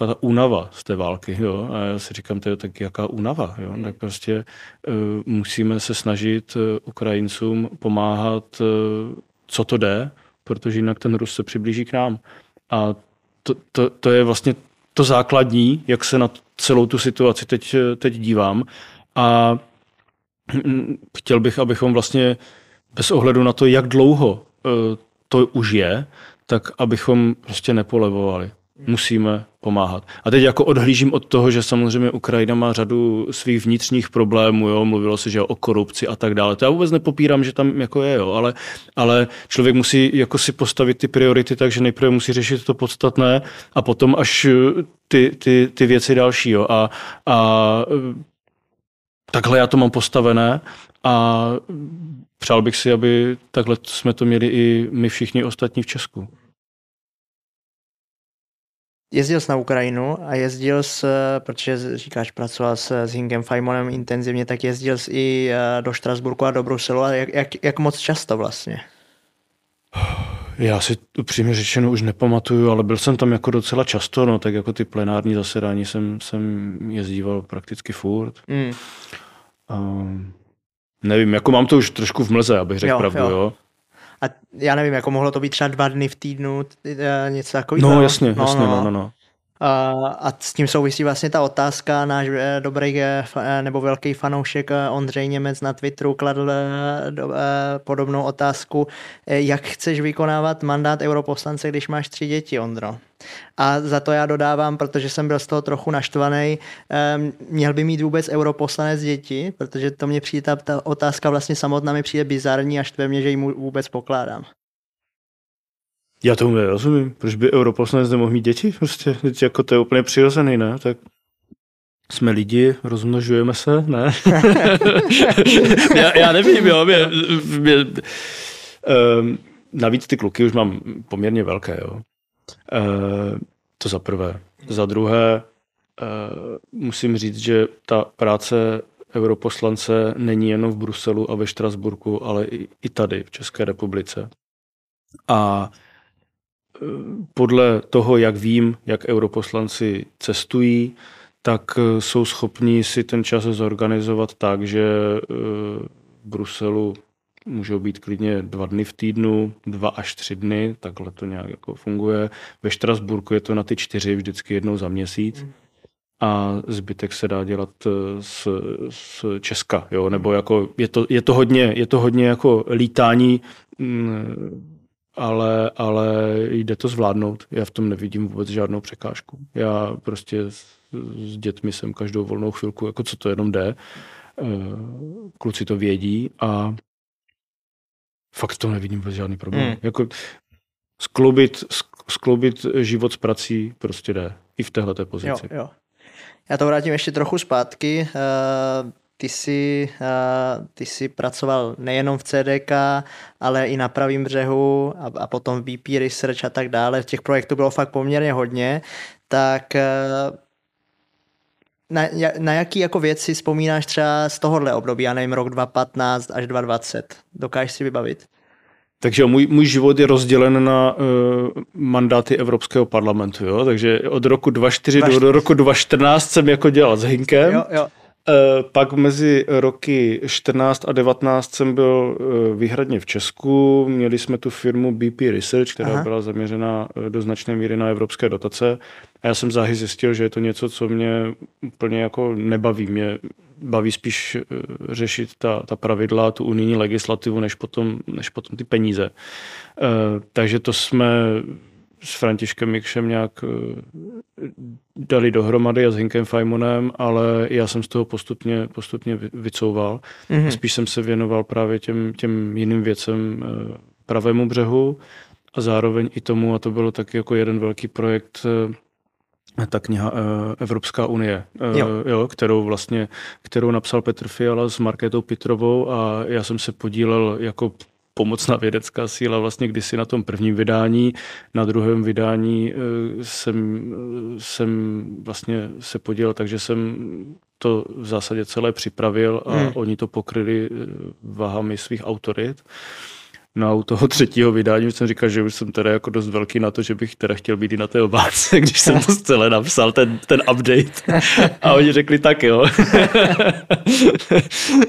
taková ta únava z té války. Jo? A já si říkám, tyjo, tak jaká únava? Jo? Tak prostě uh, musíme se snažit uh, Ukrajincům pomáhat, uh, co to jde, protože jinak ten Rus se přiblíží k nám. A to, to, to je vlastně to základní, jak se na celou tu situaci teď, teď dívám. A chtěl bych, abychom vlastně bez ohledu na to, jak dlouho to už je, tak abychom prostě nepolevovali musíme pomáhat. A teď jako odhlížím od toho, že samozřejmě Ukrajina má řadu svých vnitřních problémů, jo, mluvilo se, že o korupci a tak dále. To já vůbec nepopírám, že tam jako je, jo, ale, ale člověk musí jako si postavit ty priority, takže nejprve musí řešit to podstatné a potom až ty, ty, ty věci další, jo. A, a takhle já to mám postavené a přál bych si, aby takhle jsme to měli i my všichni ostatní v Česku jezdil jsi na Ukrajinu a jezdil jsi, protože říkáš, pracoval s, s Hingem Fajmonem intenzivně, tak jezdil jsi i eh, do Štrasburku a do Bruselu. A jak, jak, jak moc často vlastně? Já si upřímně řečeno už nepamatuju, ale byl jsem tam jako docela často, no tak jako ty plenární zasedání jsem, jsem jezdíval prakticky furt. Mm. Um, nevím, jako mám to už trošku v mlze, abych řekl jo, pravdu, jo. jo. A já nevím, jako mohlo to být třeba dva dny v týdnu, eh, něco takového. No jasně, no, jasně, no, no, no. no. A s tím souvisí vlastně ta otázka, náš eh, dobrý eh, eh, nebo velký fanoušek Ondřej Němec na Twitteru kladl podobnou otázku, jak chceš vykonávat mandát europoslance, když máš tři děti, Ondro? A za to já dodávám, protože jsem byl z toho trochu naštvaný, měl by mít vůbec europoslanec děti, protože to mě přijde, ta, otázka vlastně samotná mi přijde bizarní a štve mě, že ji vůbec pokládám. Já tomu nerozumím. Proč by europoslanec nemohl mít děti? Prostě, jako to je úplně přirozený, ne? Tak jsme lidi, rozmnožujeme se, ne? já, já nevím, jo. Mě, mě, um, navíc ty kluky už mám poměrně velké, jo. Uh, to za prvé. Za druhé, uh, musím říct, že ta práce europoslance není jenom v Bruselu a ve Štrasburku, ale i, i tady v České republice. A podle toho, jak vím, jak europoslanci cestují, tak eh, jsou schopni si ten čas zorganizovat tak, že eh, v Bruselu můžou být klidně dva dny v týdnu, dva až tři dny, takhle to nějak jako funguje. Ve Štrasburku je to na ty čtyři vždycky jednou za měsíc a zbytek se dá dělat eh, z, z Česka, jo? nebo jako je to, je to hodně, je to hodně jako lítání mm, ale, ale jde to zvládnout. Já v tom nevidím vůbec žádnou překážku. Já prostě s, s dětmi jsem každou volnou chvilku, jako co to jenom jde. Eh, kluci to vědí a fakt to nevidím vůbec žádný problém. Hmm. Jako skloubit, skloubit život s prací prostě jde. I v téhle pozici. Jo, jo. Já to vrátím ještě trochu zpátky. Ty jsi, uh, ty jsi pracoval nejenom v CDK, ale i na pravém břehu a, a potom VP Research a tak dále. Těch projektů bylo fakt poměrně hodně. Tak uh, na, na jaký jako věci vzpomínáš třeba z tohohle období, já nevím, rok 2015 až 2020? Dokážeš si vybavit? Takže můj, můj život je rozdělen na uh, mandáty Evropského parlamentu, jo? takže od roku 2004 do, do roku 2014 jsem jako dělal s Hinkem. Jo, jo. Eh, pak mezi roky 14 a 19 jsem byl eh, výhradně v Česku. Měli jsme tu firmu BP Research, která Aha. byla zaměřena eh, do značné míry na evropské dotace. A já jsem záhy zjistil, že je to něco, co mě úplně jako nebaví. Mě baví spíš řešit ta, ta pravidla, tu unijní legislativu, než potom, než potom ty peníze. Takže to jsme s Františkem Mikšem nějak eh, dali dohromady a s Hinkem Fajmonem, ale já jsem z toho postupně, postupně vycouval. Mm-hmm. Spíš jsem se věnoval právě těm, těm jiným věcem eh, pravému břehu a zároveň i tomu, a to bylo taky jako jeden velký projekt, eh, ta kniha Evropská unie, jo. Jo, kterou vlastně, kterou napsal Petr Fiala s Markétou Pitrovou a já jsem se podílel jako pomocná vědecká síla vlastně kdysi na tom prvním vydání. Na druhém vydání eh, jsem, eh, jsem vlastně se podělil, takže jsem to v zásadě celé připravil a hmm. oni to pokryli eh, váhami svých autorit. No a u toho třetího vydání už jsem říkal, že už jsem teda jako dost velký na to, že bych teda chtěl být i na té obálce, když jsem to celé napsal, ten, ten update. A oni řekli tak jo.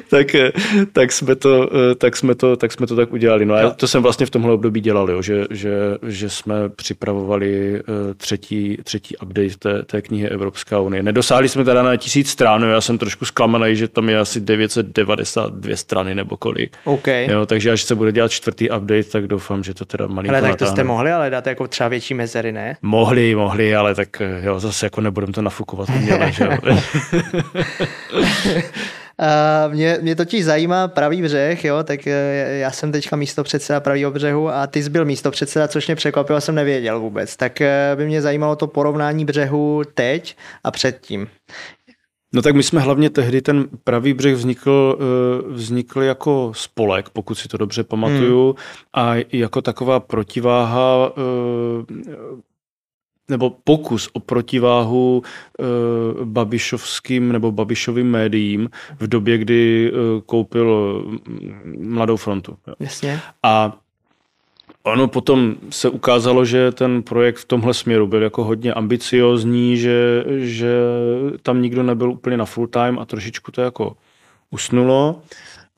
tak, tak, jsme to, tak, jsme to, tak jsme to tak udělali. No a to jsem vlastně v tomhle období dělal, jo, že, že, že jsme připravovali eh, třetí, třetí update té, té knihy Evropská unie. Nedosáhli jsme teda na tisíc stran, já jsem trošku zklamaný, že tam je asi 992 strany nebo kolik. Okay. Jo, takže až se bude dělat čtvrt čtvrtý update, tak doufám, že to teda malinko Ale tak to jste mohli ale dát jako třeba větší mezery, ne? Mohli, mohli, ale tak jo, zase jako nebudem to nafukovat uměle, že jo. A mě, mě totiž zajímá pravý břeh, jo, tak eh, já jsem teďka místo předseda pravýho břehu a ty jsi byl místo předseda, což mě překvapilo, jsem nevěděl vůbec. Tak eh, by mě zajímalo to porovnání břehu teď a předtím. No tak my jsme hlavně tehdy, ten pravý břeh vznikl, eh, vznikl jako spolek, pokud si to dobře pamatuju, hmm. a jako taková protiváha eh, nebo pokus o protiváhu e, Babišovským nebo Babišovým médiím v době, kdy e, koupil Mladou frontu. Jasně. A Ono potom se ukázalo, že ten projekt v tomhle směru byl jako hodně ambiciozní, že, že tam nikdo nebyl úplně na full time a trošičku to jako usnulo.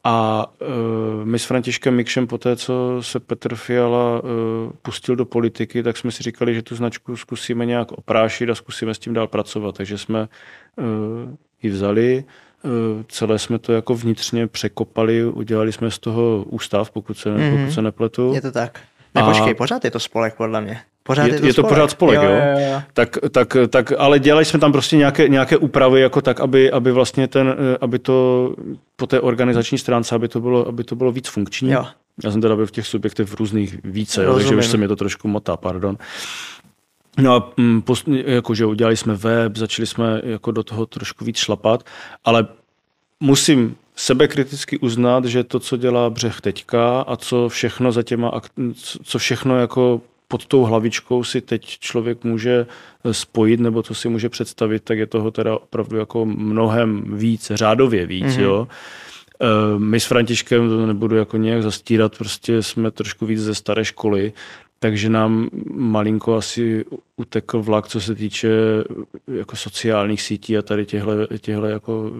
A uh, my s Františkem Mikšem po té, co se Petr Fiala uh, pustil do politiky, tak jsme si říkali, že tu značku zkusíme nějak oprášit a zkusíme s tím dál pracovat. Takže jsme uh, ji vzali, uh, celé jsme to jako vnitřně překopali, udělali jsme z toho ústav, pokud se, mm-hmm. pokud se nepletu. Je to tak. Nepočkej, a... pořád je to spolek, podle mě. Pořád je, je, to, je to pořád spolek, jo? jo? jo, jo. Tak, tak, tak, ale dělali jsme tam prostě nějaké, nějaké úpravy, jako tak, aby, aby vlastně ten, eh, aby to po té organizační stránce, aby to bylo, aby to bylo víc funkční. Jo. Já jsem teda byl v těch subjektech v různých více, jo, takže už se mi to trošku motá, pardon. No a mm, post, jakože udělali jsme web, začali jsme jako do toho trošku víc šlapat, ale musím sebekriticky uznat, že to, co dělá Břeh teďka a co všechno za těma, co všechno jako pod tou hlavičkou si teď člověk může spojit nebo co si může představit, tak je toho teda opravdu jako mnohem víc, řádově víc, mm-hmm. jo. Eh, my s Františkem, to nebudu jako nějak zastírat, prostě jsme trošku víc ze staré školy, takže nám malinko asi utekl vlak, co se týče jako sociálních sítí a tady těchto jako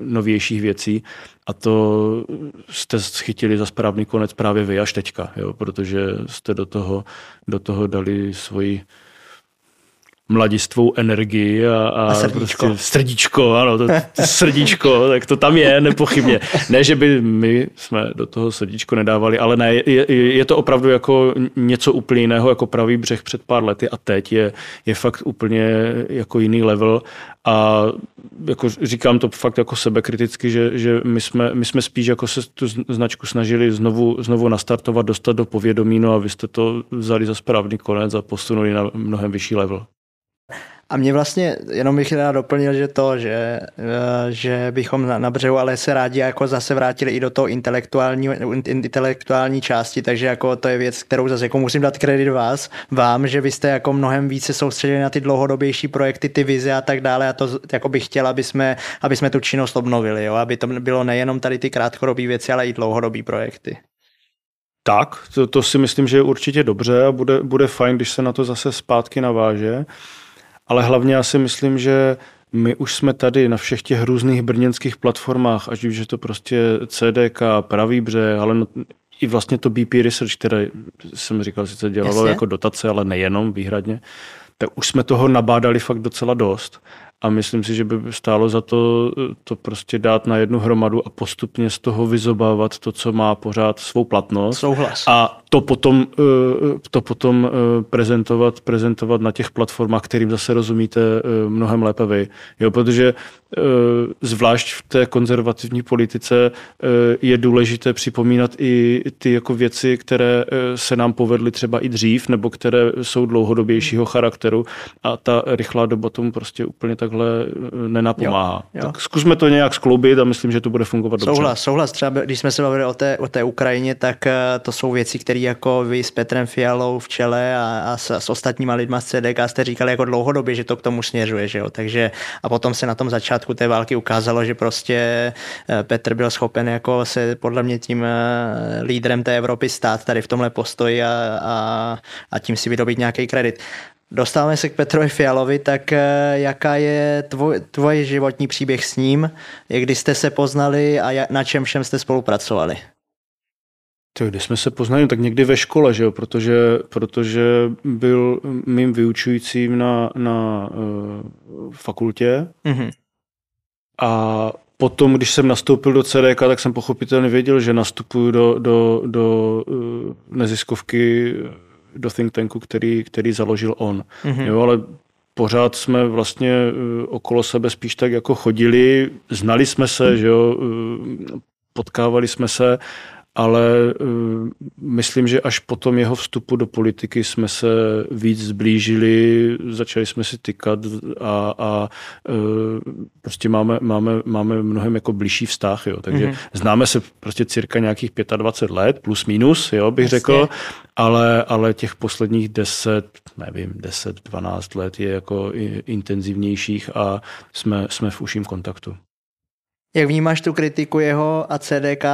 novějších věcí. A to jste schytili za správný konec právě vy až teďka, jo, protože jste do toho, do toho dali svoji mladistvou energii a, a, a srdíčko. Prostě srdíčko, ano, to, to srdíčko, tak to tam je, nepochybně. Ne, že by my jsme do toho srdíčko nedávali, ale ne, je, je to opravdu jako něco úplně jiného, jako pravý břeh před pár lety a teď je, je fakt úplně jako jiný level a jako říkám to fakt jako sebekriticky, že, že my, jsme, my jsme spíš jako se tu značku snažili znovu, znovu nastartovat, dostat do povědomí, no a vy jste to vzali za správný konec a posunuli na mnohem vyšší level. A mě vlastně, jenom bych teda doplnil, že to, že, eh, že bychom na, na břehu ale se rádi jako zase vrátili i do toho intelektuální, intelektuální části, takže jako to je věc, kterou zase jako musím dát kredit vás, vám, že byste jako mnohem více soustředili na ty dlouhodobější projekty, ty vize a tak dále a to jako bych chtěl, aby jsme, aby jsme tu činnost obnovili, jo? aby to bylo nejenom tady ty krátkodobé věci, ale i dlouhodobé projekty. Tak, to, to si myslím, že je určitě dobře a bude, bude fajn, když se na to zase zpátky naváže ale hlavně já si myslím, že my už jsme tady na všech těch různých brněnských platformách, ať už je to prostě CDK, Pravý bře, ale no, i vlastně to BP Research, které jsem říkal, sice dělalo Jasně. jako dotace, ale nejenom výhradně, tak už jsme toho nabádali fakt docela dost a myslím si, že by stálo za to to prostě dát na jednu hromadu a postupně z toho vyzobávat to, co má pořád svou platnost. Souhlas. A to potom, eh, to potom eh, prezentovat, prezentovat na těch platformách, kterým zase rozumíte eh, mnohem lépe vy. Jo, protože zvlášť v té konzervativní politice je důležité připomínat i ty jako věci, které se nám povedly třeba i dřív, nebo které jsou dlouhodobějšího charakteru a ta rychlá doba tomu prostě úplně takhle nenapomáhá. Jo, jo. Tak zkusme to nějak skloubit a myslím, že to bude fungovat souhlas, dobře. Souhlas, souhlas. Třeba když jsme se bavili o té, o té Ukrajině, tak to jsou věci, které jako vy s Petrem Fialou v čele a, a s, s ostatníma lidma z CDK jste říkali jako dlouhodobě, že to k tomu směřuje, že jo? Takže a potom se na tom začátku té války ukázalo, že prostě eh, Petr byl schopen jako se podle mě tím eh, lídrem té Evropy stát tady v tomhle postoji a, a, a tím si vydobít nějaký kredit. Dostáváme se k Petrovi Fialovi, tak eh, jaká je tvoj, tvoj životní příběh s ním, kdy jste se poznali a na čem všem jste spolupracovali? Tak když jsme se poznali, tak někdy ve škole, že jo? Protože, protože byl mým vyučujícím na, na uh, fakultě mm-hmm. a potom, když jsem nastoupil do CDK, tak jsem pochopitelně věděl, že nastupuju do, do, do uh, neziskovky, do think tanku, který, který založil on. Mm-hmm. Jo, ale pořád jsme vlastně uh, okolo sebe spíš tak jako chodili, znali jsme se, že jo, uh, potkávali jsme se ale uh, myslím, že až po tom jeho vstupu do politiky jsme se víc zblížili, začali jsme si tykat a, a uh, prostě máme, máme, máme mnohem jako blížší vztah, jo. takže mm-hmm. známe se prostě cirka nějakých 25 let, plus minus, jo, bych Jasně. řekl, ale, ale těch posledních 10, nevím, 10, 12 let je jako intenzivnějších a jsme, jsme v užším kontaktu. Jak vnímáš tu kritiku jeho a CDK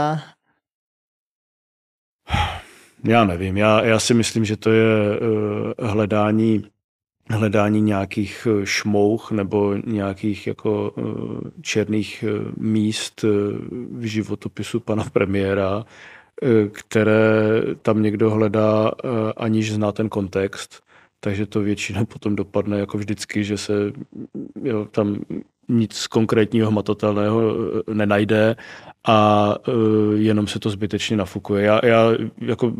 já nevím, já, já si myslím, že to je uh, hledání hledání nějakých šmouch nebo nějakých jako černých míst v životopisu pana premiéra, které tam někdo hledá, aniž zná ten kontext. Takže to většinou potom dopadne jako vždycky, že se jo, tam nic konkrétního hmatatelného eh, nenajde a uh, jenom se to zbytečně nafukuje. Já, já jako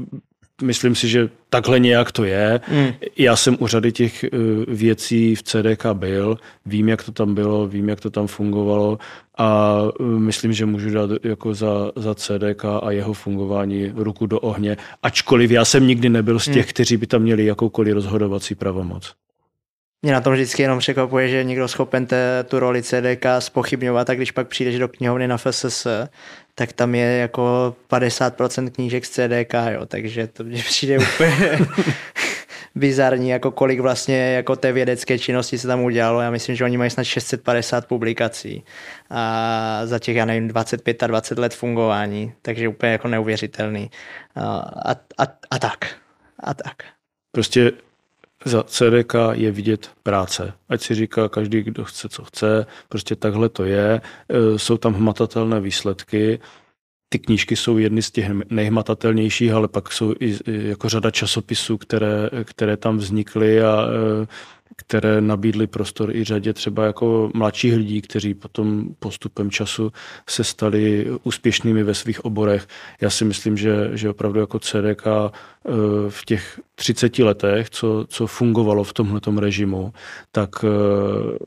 myslím si, že takhle nějak to je. Mm. Já jsem u řady těch uh, věcí v CDK byl, vím, jak to tam bylo, vím, jak to tam fungovalo a myslím, že můžu dát jako za, za CDK a jeho fungování ruku do ohně, ačkoliv já jsem nikdy nebyl z těch, mm. kteří by tam měli jakoukoliv rozhodovací pravomoc. Mě na tom vždycky jenom překvapuje, že někdo schopen te, tu roli CDK spochybňovat a když pak přijdeš do knihovny na FSS, tak tam je jako 50% knížek z CDK, jo, takže to mě přijde úplně bizarní, jako kolik vlastně jako té vědecké činnosti se tam udělalo. Já myslím, že oni mají snad 650 publikací a za těch, já nevím, 25 a 20 let fungování, takže úplně jako neuvěřitelný. A, a, a tak. A tak. Prostě za CDK je vidět práce. Ať si říká každý, kdo chce, co chce, prostě takhle to je. E, jsou tam hmatatelné výsledky. Ty knížky jsou jedny z těch nejhmatatelnějších, ale pak jsou i jako řada časopisů, které, které tam vznikly a e, které nabídly prostor i řadě třeba jako mladších lidí, kteří potom postupem času se stali úspěšnými ve svých oborech. Já si myslím, že, že opravdu jako CDK eh, v těch 30 letech, co, co fungovalo v tomhle režimu, tak eh,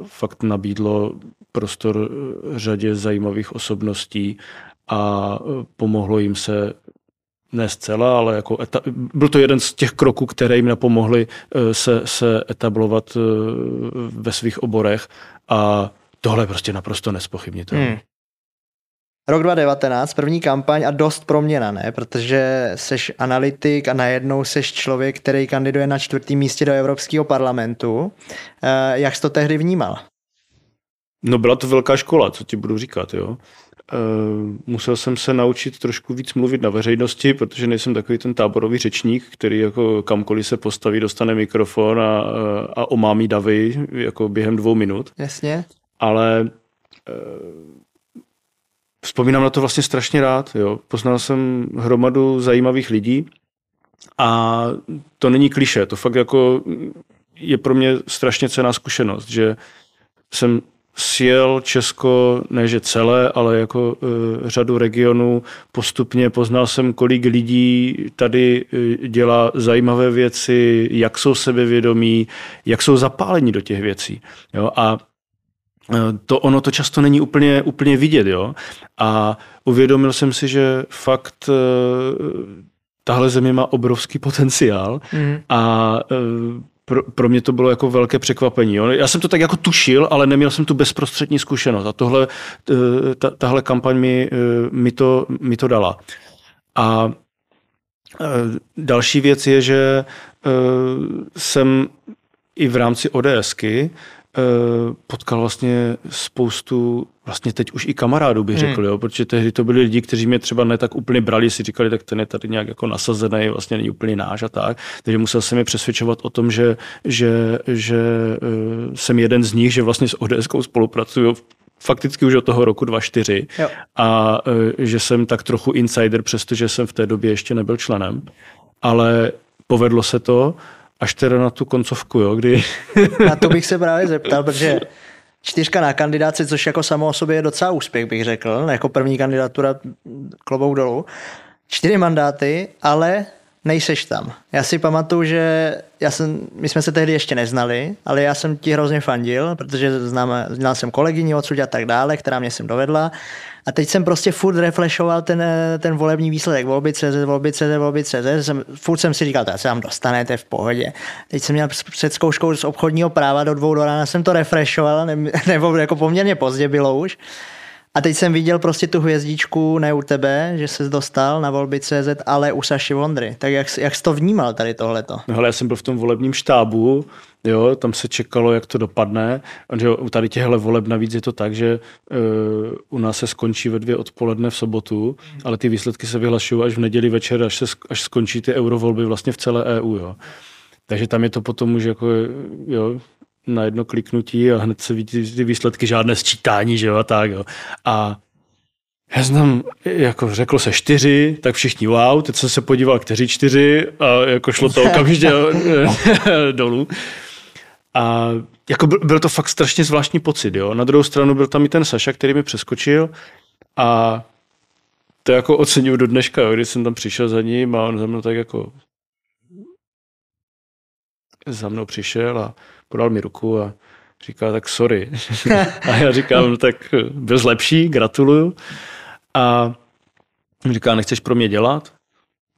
fakt nabídlo prostor řadě zajímavých osobností a eh, pomohlo jim se ne zcela, ale jako eta, byl to jeden z těch kroků, které jim napomohly eh, se, se etablovat eh, ve svých oborech a tohle je prostě naprosto nespochybnitelné. Hmm. Rok 2019, první kampaň a dost proměna, ne? Protože seš analytik a najednou seš člověk, který kandiduje na čtvrtém místě do Evropského parlamentu. Jak jsi to tehdy vnímal? No byla to velká škola, co ti budu říkat, jo. Uh, musel jsem se naučit trošku víc mluvit na veřejnosti, protože nejsem takový ten táborový řečník, který jako kamkoliv se postaví, dostane mikrofon a, a omámí davy jako během dvou minut. Jasně. Ale uh, vzpomínám na to vlastně strašně rád. Jo. Poznal jsem hromadu zajímavých lidí a to není kliše, to fakt jako je pro mě strašně cená zkušenost, že jsem sjel Česko, ne že celé, ale jako uh, řadu regionů postupně. Poznal jsem, kolik lidí tady uh, dělá zajímavé věci, jak jsou sebevědomí, jak jsou zapálení do těch věcí. Jo? A uh, to ono to často není úplně, úplně vidět. Jo? A uvědomil jsem si, že fakt uh, tahle země má obrovský potenciál mm. a uh, pro, pro mě to bylo jako velké překvapení. Jo. Já jsem to tak jako tušil, ale neměl jsem tu bezprostřední zkušenost a tohle, eh, ta, tahle kampaň mi, eh, mi, to, mi to dala. A eh, další věc je, že jsem i v rámci ODSky potkal vlastně spoustu, vlastně teď už i kamarádů bych hmm. řekl, jo, protože tehdy to byli lidi, kteří mě třeba ne tak úplně brali, si říkali, tak ten je tady nějak jako nasazený, vlastně není úplně náš a tak. Takže musel jsem je přesvědčovat o tom, že, že, že uh, jsem jeden z nich, že vlastně s ODSkou spolupracuju fakticky už od toho roku 2004 jo. a uh, že jsem tak trochu insider, přestože jsem v té době ještě nebyl členem. Ale povedlo se to až teda na tu koncovku, jo, kdy... na to bych se právě zeptal, protože čtyřka na kandidáci, což jako samo o sobě je docela úspěch, bych řekl, jako první kandidatura klobou dolů. Čtyři mandáty, ale nejseš tam. Já si pamatuju, že já jsem, my jsme se tehdy ještě neznali, ale já jsem ti hrozně fandil, protože znám, znal jsem kolegyni odsud a tak dále, která mě sem dovedla a teď jsem prostě furt reflešoval ten, ten volební výsledek, volby CZ, volby CZ, volby CZ. Jsem, furt jsem si říkal, to se vám dostanete v pohodě. Teď jsem měl před zkouškou z obchodního práva do dvou do rána, jsem to refreshoval, ne, nebo jako poměrně pozdě bylo už. A teď jsem viděl prostě tu hvězdičku, ne u tebe, že se dostal na volby CZ, ale u Saši Vondry. Tak jak, jak jsi to vnímal tady tohleto? No hele, já jsem byl v tom volebním štábu, jo, tam se čekalo, jak to dopadne. Že u tady těchto voleb navíc je to tak, že uh, u nás se skončí ve dvě odpoledne v sobotu, ale ty výsledky se vyhlašují až v neděli večer, až, se, až skončí ty eurovolby vlastně v celé EU. Jo. Takže tam je to potom už jako, jo, na jedno kliknutí a hned se vidí ty výsledky, žádné sčítání, že jo, a tak, jo. A já jsem jako řekl se čtyři, tak všichni wow, teď jsem se podíval, kteří čtyři a jako šlo to okamžitě dolů. A jako byl, byl, to fakt strašně zvláštní pocit, jo. Na druhou stranu byl tam i ten Saša, který mi přeskočil a to jako oceňuju do dneška, jo, když jsem tam přišel za ním a on za mnou tak jako za mnou přišel a podal mi ruku a říkal, tak sorry. a já říkám, no, tak byl lepší, gratuluju. A říká, nechceš pro mě dělat?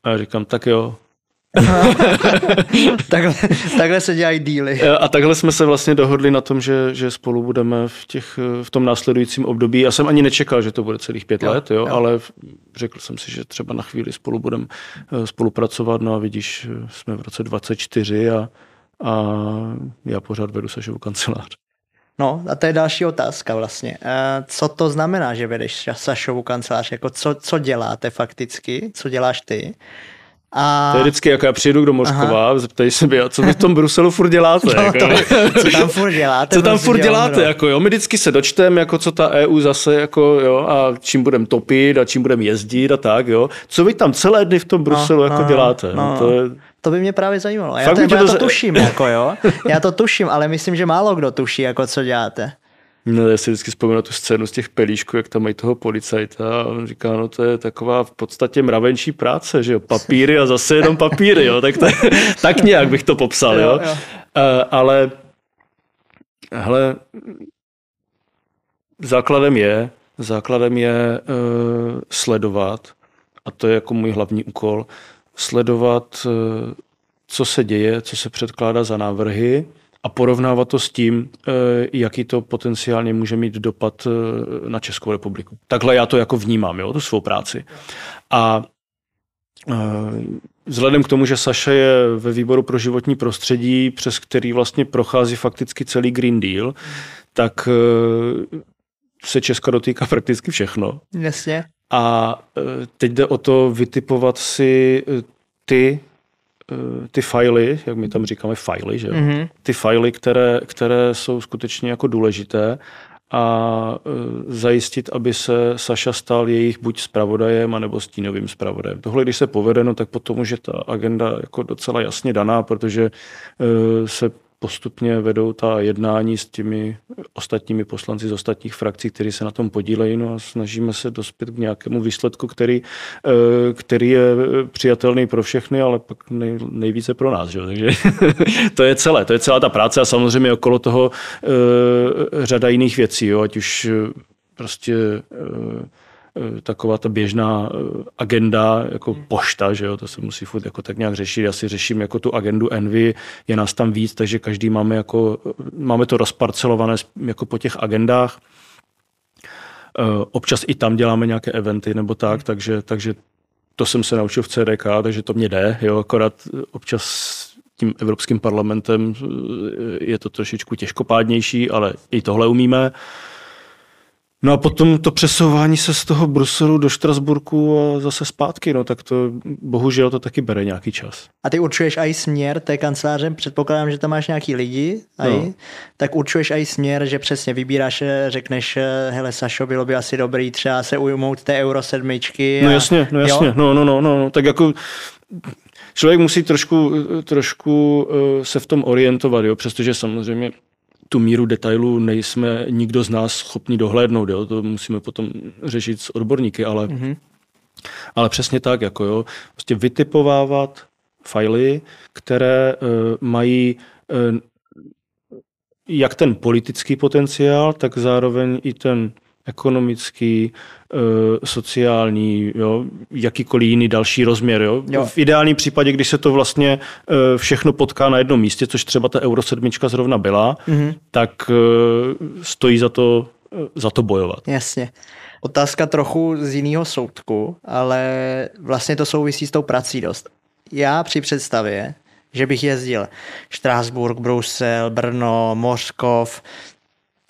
A já říkám, tak jo. takhle, takhle se dělají díly. A takhle jsme se vlastně dohodli na tom, že, že spolu budeme v, těch, v tom následujícím období. Já jsem ani nečekal, že to bude celých pět jo, let, jo, jo. ale řekl jsem si, že třeba na chvíli spolu budeme eh, spolupracovat. No a vidíš, jsme v roce 24 a, a já pořád vedu Sašovu kancelář. No a to je další otázka vlastně. Co to znamená, že vedeš Sašovu kancelář? Jako co, co děláte fakticky? Co děláš ty? A... To je vždycky, jako já přijdu do Moskova, zeptají se mě, co vy v tom Bruselu furt děláte? No, jako, to, co tam furt děláte? Co tam furt děláte? Jako, jo, my vždycky se dočteme, jako co ta EU zase, jako, jo, a čím budeme topit a čím budeme jezdit a tak, jo. Co vy tam celé dny v tom Bruselu no, jako no, děláte? No, no. To, je... to by mě právě zajímalo. Já, to, já to, to tuším, jako jo. Já to tuším, ale myslím, že málo kdo tuší, jako co děláte. No, já si vždycky vzpomínám tu scénu z těch pelíšků, jak tam mají toho policajta a on říká, no to je taková v podstatě mravenčí práce, že jo, papíry a zase jenom papíry, jo, tak, to, tak nějak bych to popsal, jo. jo. jo. Uh, ale hele, základem je, základem je uh, sledovat, a to je jako můj hlavní úkol, sledovat, uh, co se děje, co se předkládá za návrhy, a porovnávat to s tím, eh, jaký to potenciálně může mít dopad eh, na Českou republiku. Takhle já to jako vnímám, jo, tu svou práci. A eh, Vzhledem k tomu, že Saša je ve výboru pro životní prostředí, přes který vlastně prochází fakticky celý Green Deal, tak se Česka dotýká prakticky všechno. Jasně. A teď jde o to vytipovat si ty Eh, ty fajly, jak my tam říkáme fajly, že Mm-hmm. ty fajly, které, které jsou skutečně jako důležité a e, zajistit, aby se Saša stal jejich buď zpravodajem, anebo stínovým zpravodajem. Tohle, když se povede, no, tak potom už je ta agenda jako docela jasně daná, protože e, se postupně vedou ta jednání s těmi ostatními poslanci z ostatních frakcí, kteří se na tom podílejí no a snažíme se dospět k nějakému výsledku, který, eh, který je přijatelný pro všechny, ale pak nej, nejvíce pro nás. Že? Takže to je celé, to je celá ta práce a samozřejmě okolo toho uh, řada jiných věcí, jo? ať už eh, prostě Eh, taková ta běžná eh, agenda jako hmm. pošta, že jo, to se musí furt jako tak nějak řešit. Já si řeším jako tu agendu Envy, je nás tam víc, takže každý máme jako, máme to rozparcelované jako po těch agendách. Eh, občas i tam děláme nějaké eventy nebo tak, hmm. takže, takže to jsem se naučil v CDK, takže to mě jde, jo, akorát občas tím Evropským parlamentem je to trošičku těžkopádnější, ale i tohle umíme. Uh, No a potom to přesouvání se z toho Bruselu do Štrasburku a zase zpátky, no tak to bohužel to taky bere nějaký čas. A ty určuješ i směr té kanceláře, předpokládám, že tam máš nějaký lidi, aj, no. tak určuješ i směr, že přesně vybíráš, řekneš, hele Sašo, bylo by asi dobrý třeba se ujmout té Euro sedmičky. No a, no jasně, no jasně, no, no, no, no, no, tak jako člověk musí trošku, trošku uh, se v tom orientovat, jo, přestože samozřejmě tu míru detailů nejsme nikdo z nás schopni dohlédnout, jo? to musíme potom řešit s odborníky, ale, mm-hmm. ale přesně tak, jako jo, prostě vytipovávat fajly, které uh, mají uh, jak ten politický potenciál, tak zároveň i ten ekonomický, sociální, jo, jakýkoliv jiný další rozměr. Jo. Jo. V ideálním případě, když se to vlastně eh, všechno potká na jednom místě, což třeba ta Euro 7 zrovna byla, mm-hmm. tak eh, stojí za to, za to bojovat. Jasně. Otázka trochu z jiného soudku, ale vlastně to souvisí s tou prací dost. Já při představě, že bych jezdil Štrásburg, Brusel, Brno, Mořkov,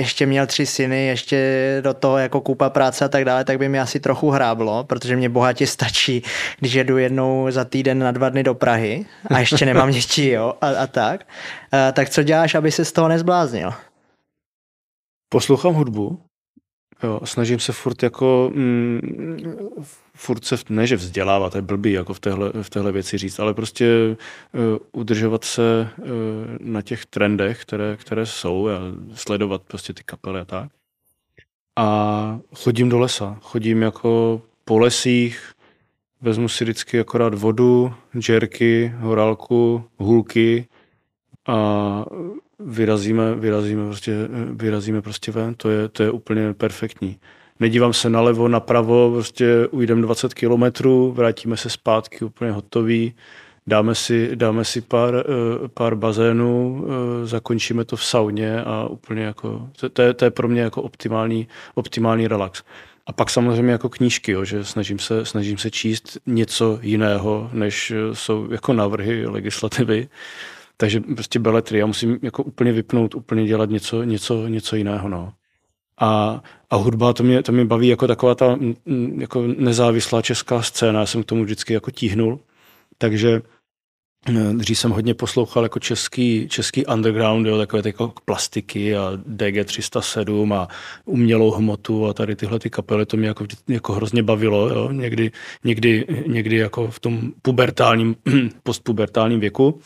ještě měl tři syny, ještě do toho jako kupa práce a tak dále, tak by mi asi trochu hráblo, protože mě bohatě stačí, když jedu jednou za týden na dva dny do Prahy a ještě nemám děti, jo, a, a tak. A, tak co děláš, aby se z toho nezbláznil? Poslouchám hudbu, jo, snažím se furt jako, mm, furt se, ne že vzdělávat, to je blbý jako v téhle, v téhle věci říct, ale prostě uh, udržovat se uh, na těch trendech, které, které jsou a sledovat prostě ty kapely a tak. A chodím do lesa, chodím jako po lesích, vezmu si vždycky akorát vodu, džerky, horálku, hůlky a vyrazíme, vyrazíme, prostě, vyrazíme prostě ven, to je, to je úplně perfektní. Nedívám se nalevo, napravo, prostě ujdem 20 kilometrů, vrátíme se zpátky úplně hotový, dáme si, dáme si pár, eh, pár bazénů, eh, zakončíme to v sauně a úplně jako, to, to, je, to je pro mě jako optimální, optimální relax. A pak samozřejmě jako knížky, jo, že snažím se, snažím se číst něco jiného, než jsou jako návrhy legislativy. Takže prostě beletry, já musím jako úplně vypnout, úplně dělat něco, něco, něco jiného. No. A, a hudba, to mě, to mě baví jako taková ta jako nezávislá česká scéna, já jsem k tomu vždycky jako tíhnul. Takže eh, Dřív jsem hodně poslouchal jako český, český underground, jo, takové jako plastiky a DG307 a umělou hmotu a tady tyhle ty kapely, to mě jako, jako hrozně bavilo, jo, někdy, někdy, někdy jako v tom pubertálním, postpubertálním věku.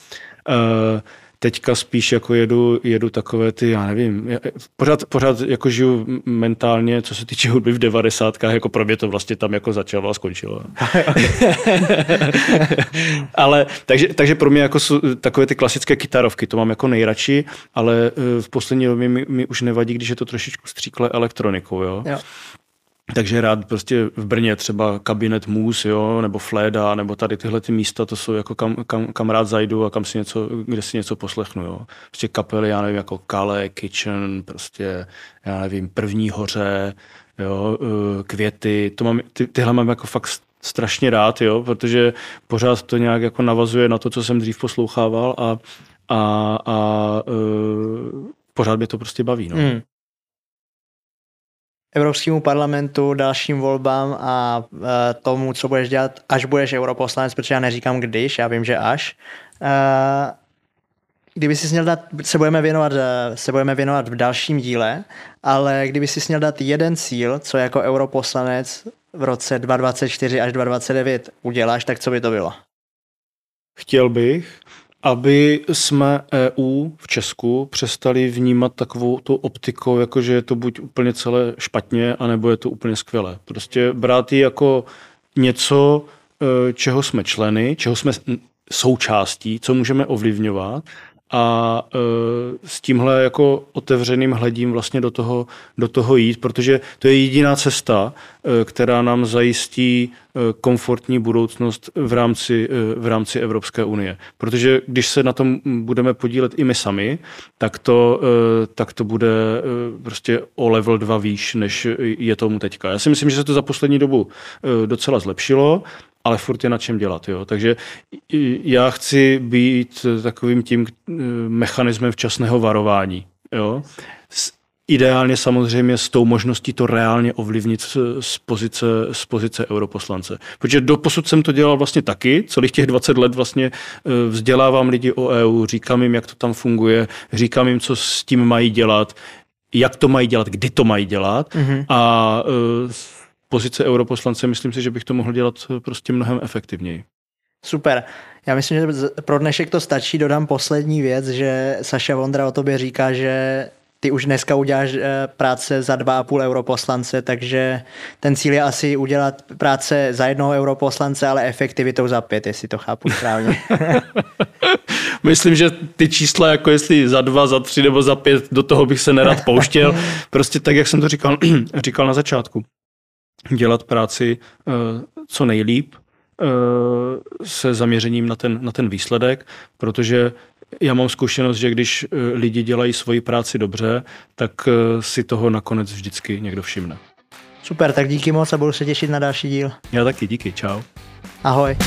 Uh, teďka spíš jako jedu, jedu takové ty, já nevím, pořád, pořád jako žiju mentálně, co se týče hudby v devadesátkách, jako pro mě to vlastně tam jako začalo a skončilo. ale takže, takže pro mě jako jsou takové ty klasické kytarovky, to mám jako nejradši, ale eh, v poslední době mi, mi už nevadí, když je to trošičku stříkle elektronikou, jo. jo. Takže rád prostě v Brně třeba kabinet Mus, jo, nebo Fleda, nebo tady tyhle ty místa, to jsou jako kam, kam, kam rád zajdu a kam si něco, kde si něco poslechnu, jo. Prostě kapely, já nevím, jako Kale, Kitchen, prostě, já nevím, První hoře, jo, eh, Květy, to mám, ty, tyhle mám jako fakt strašně rád, jo, protože pořád to nějak jako navazuje na to, co jsem dřív poslouchával a, a, a uh, pořád mě to prostě baví, no. Mm. Evropskému parlamentu, dalším volbám a uh, tomu, co budeš dělat, až budeš europoslanec, protože já neříkám když, já vím, že až. Uh, kdyby si měl dát, se budeme, věnovat, e, se budeme věnovat v dalším díle, ale kdyby si měl dát jeden cíl, co jako europoslanec v roce 2024 až 2029 uděláš, tak co by to bylo? Chtěl bych, aby jsme EU v Česku přestali vnímat takovou tu optikou, jako že je to buď úplně celé špatně, anebo je to úplně skvělé. Prostě brát ji jako něco, e, čeho jsme členy, čeho jsme součástí, co můžeme ovlivňovat a e, s tímhle jako otevřeným hledím vlastně do toho, do toho jít, protože to je jediná cesta, e, která nám zajistí e, komfortní budoucnost v rámci, e, v rámci Evropské unie. Protože když se na tom budeme podílet i my sami, tak to, e, tak to bude e, prostě o level 2 výš, než je tomu teďka. Já si myslím, že se to za poslední dobu e, docela zlepšilo ale furt je na čem dělat. Jo. Takže já chci být takovým tím eh, mechanismem včasného varování. Jo. Ideálně samozřejmě s tou možností to reálně ovlivnit z pozice, z pozice europoslance. Protože do posud jsem to dělal vlastně taky, celých těch 20 let vlastně eh, vzdělávám lidi o EU, říkám jim, jak to tam funguje, říkám jim, co s tím mají dělat, jak to mají dělat, kdy to mají dělat mm-hmm. a uh, pozice europoslance, myslím si, že bych to mohl dělat eh, prostě mnohem efektivněji. Super. Já myslím, že pro dnešek to stačí. Dodám poslední věc, že Saša Vondra o tobě říká, že ty už dneska uděláš eh, práce za 2,5 europoslance, takže ten cíl je asi udělat práce za jednoho europoslance, ale efektivitou za pět, jestli to chápu správně. Myslím, že ty čísla, jako jestli za dva, za tři nebo za pět, do toho bych se nerad pouštěl. Prostě tak, jak jsem to říkal, říkal na začátku dělat práci eh, co nejlíp eh, se zaměřením na ten, na ten výsledek, protože já mám zkušenost, že když eh, lidi dělají svoji práci dobře, tak si toho nakonec vždycky někdo všimne. Super, tak díky moc a budu se těšit na další díl. Já taky, díky, čau. Ahoj.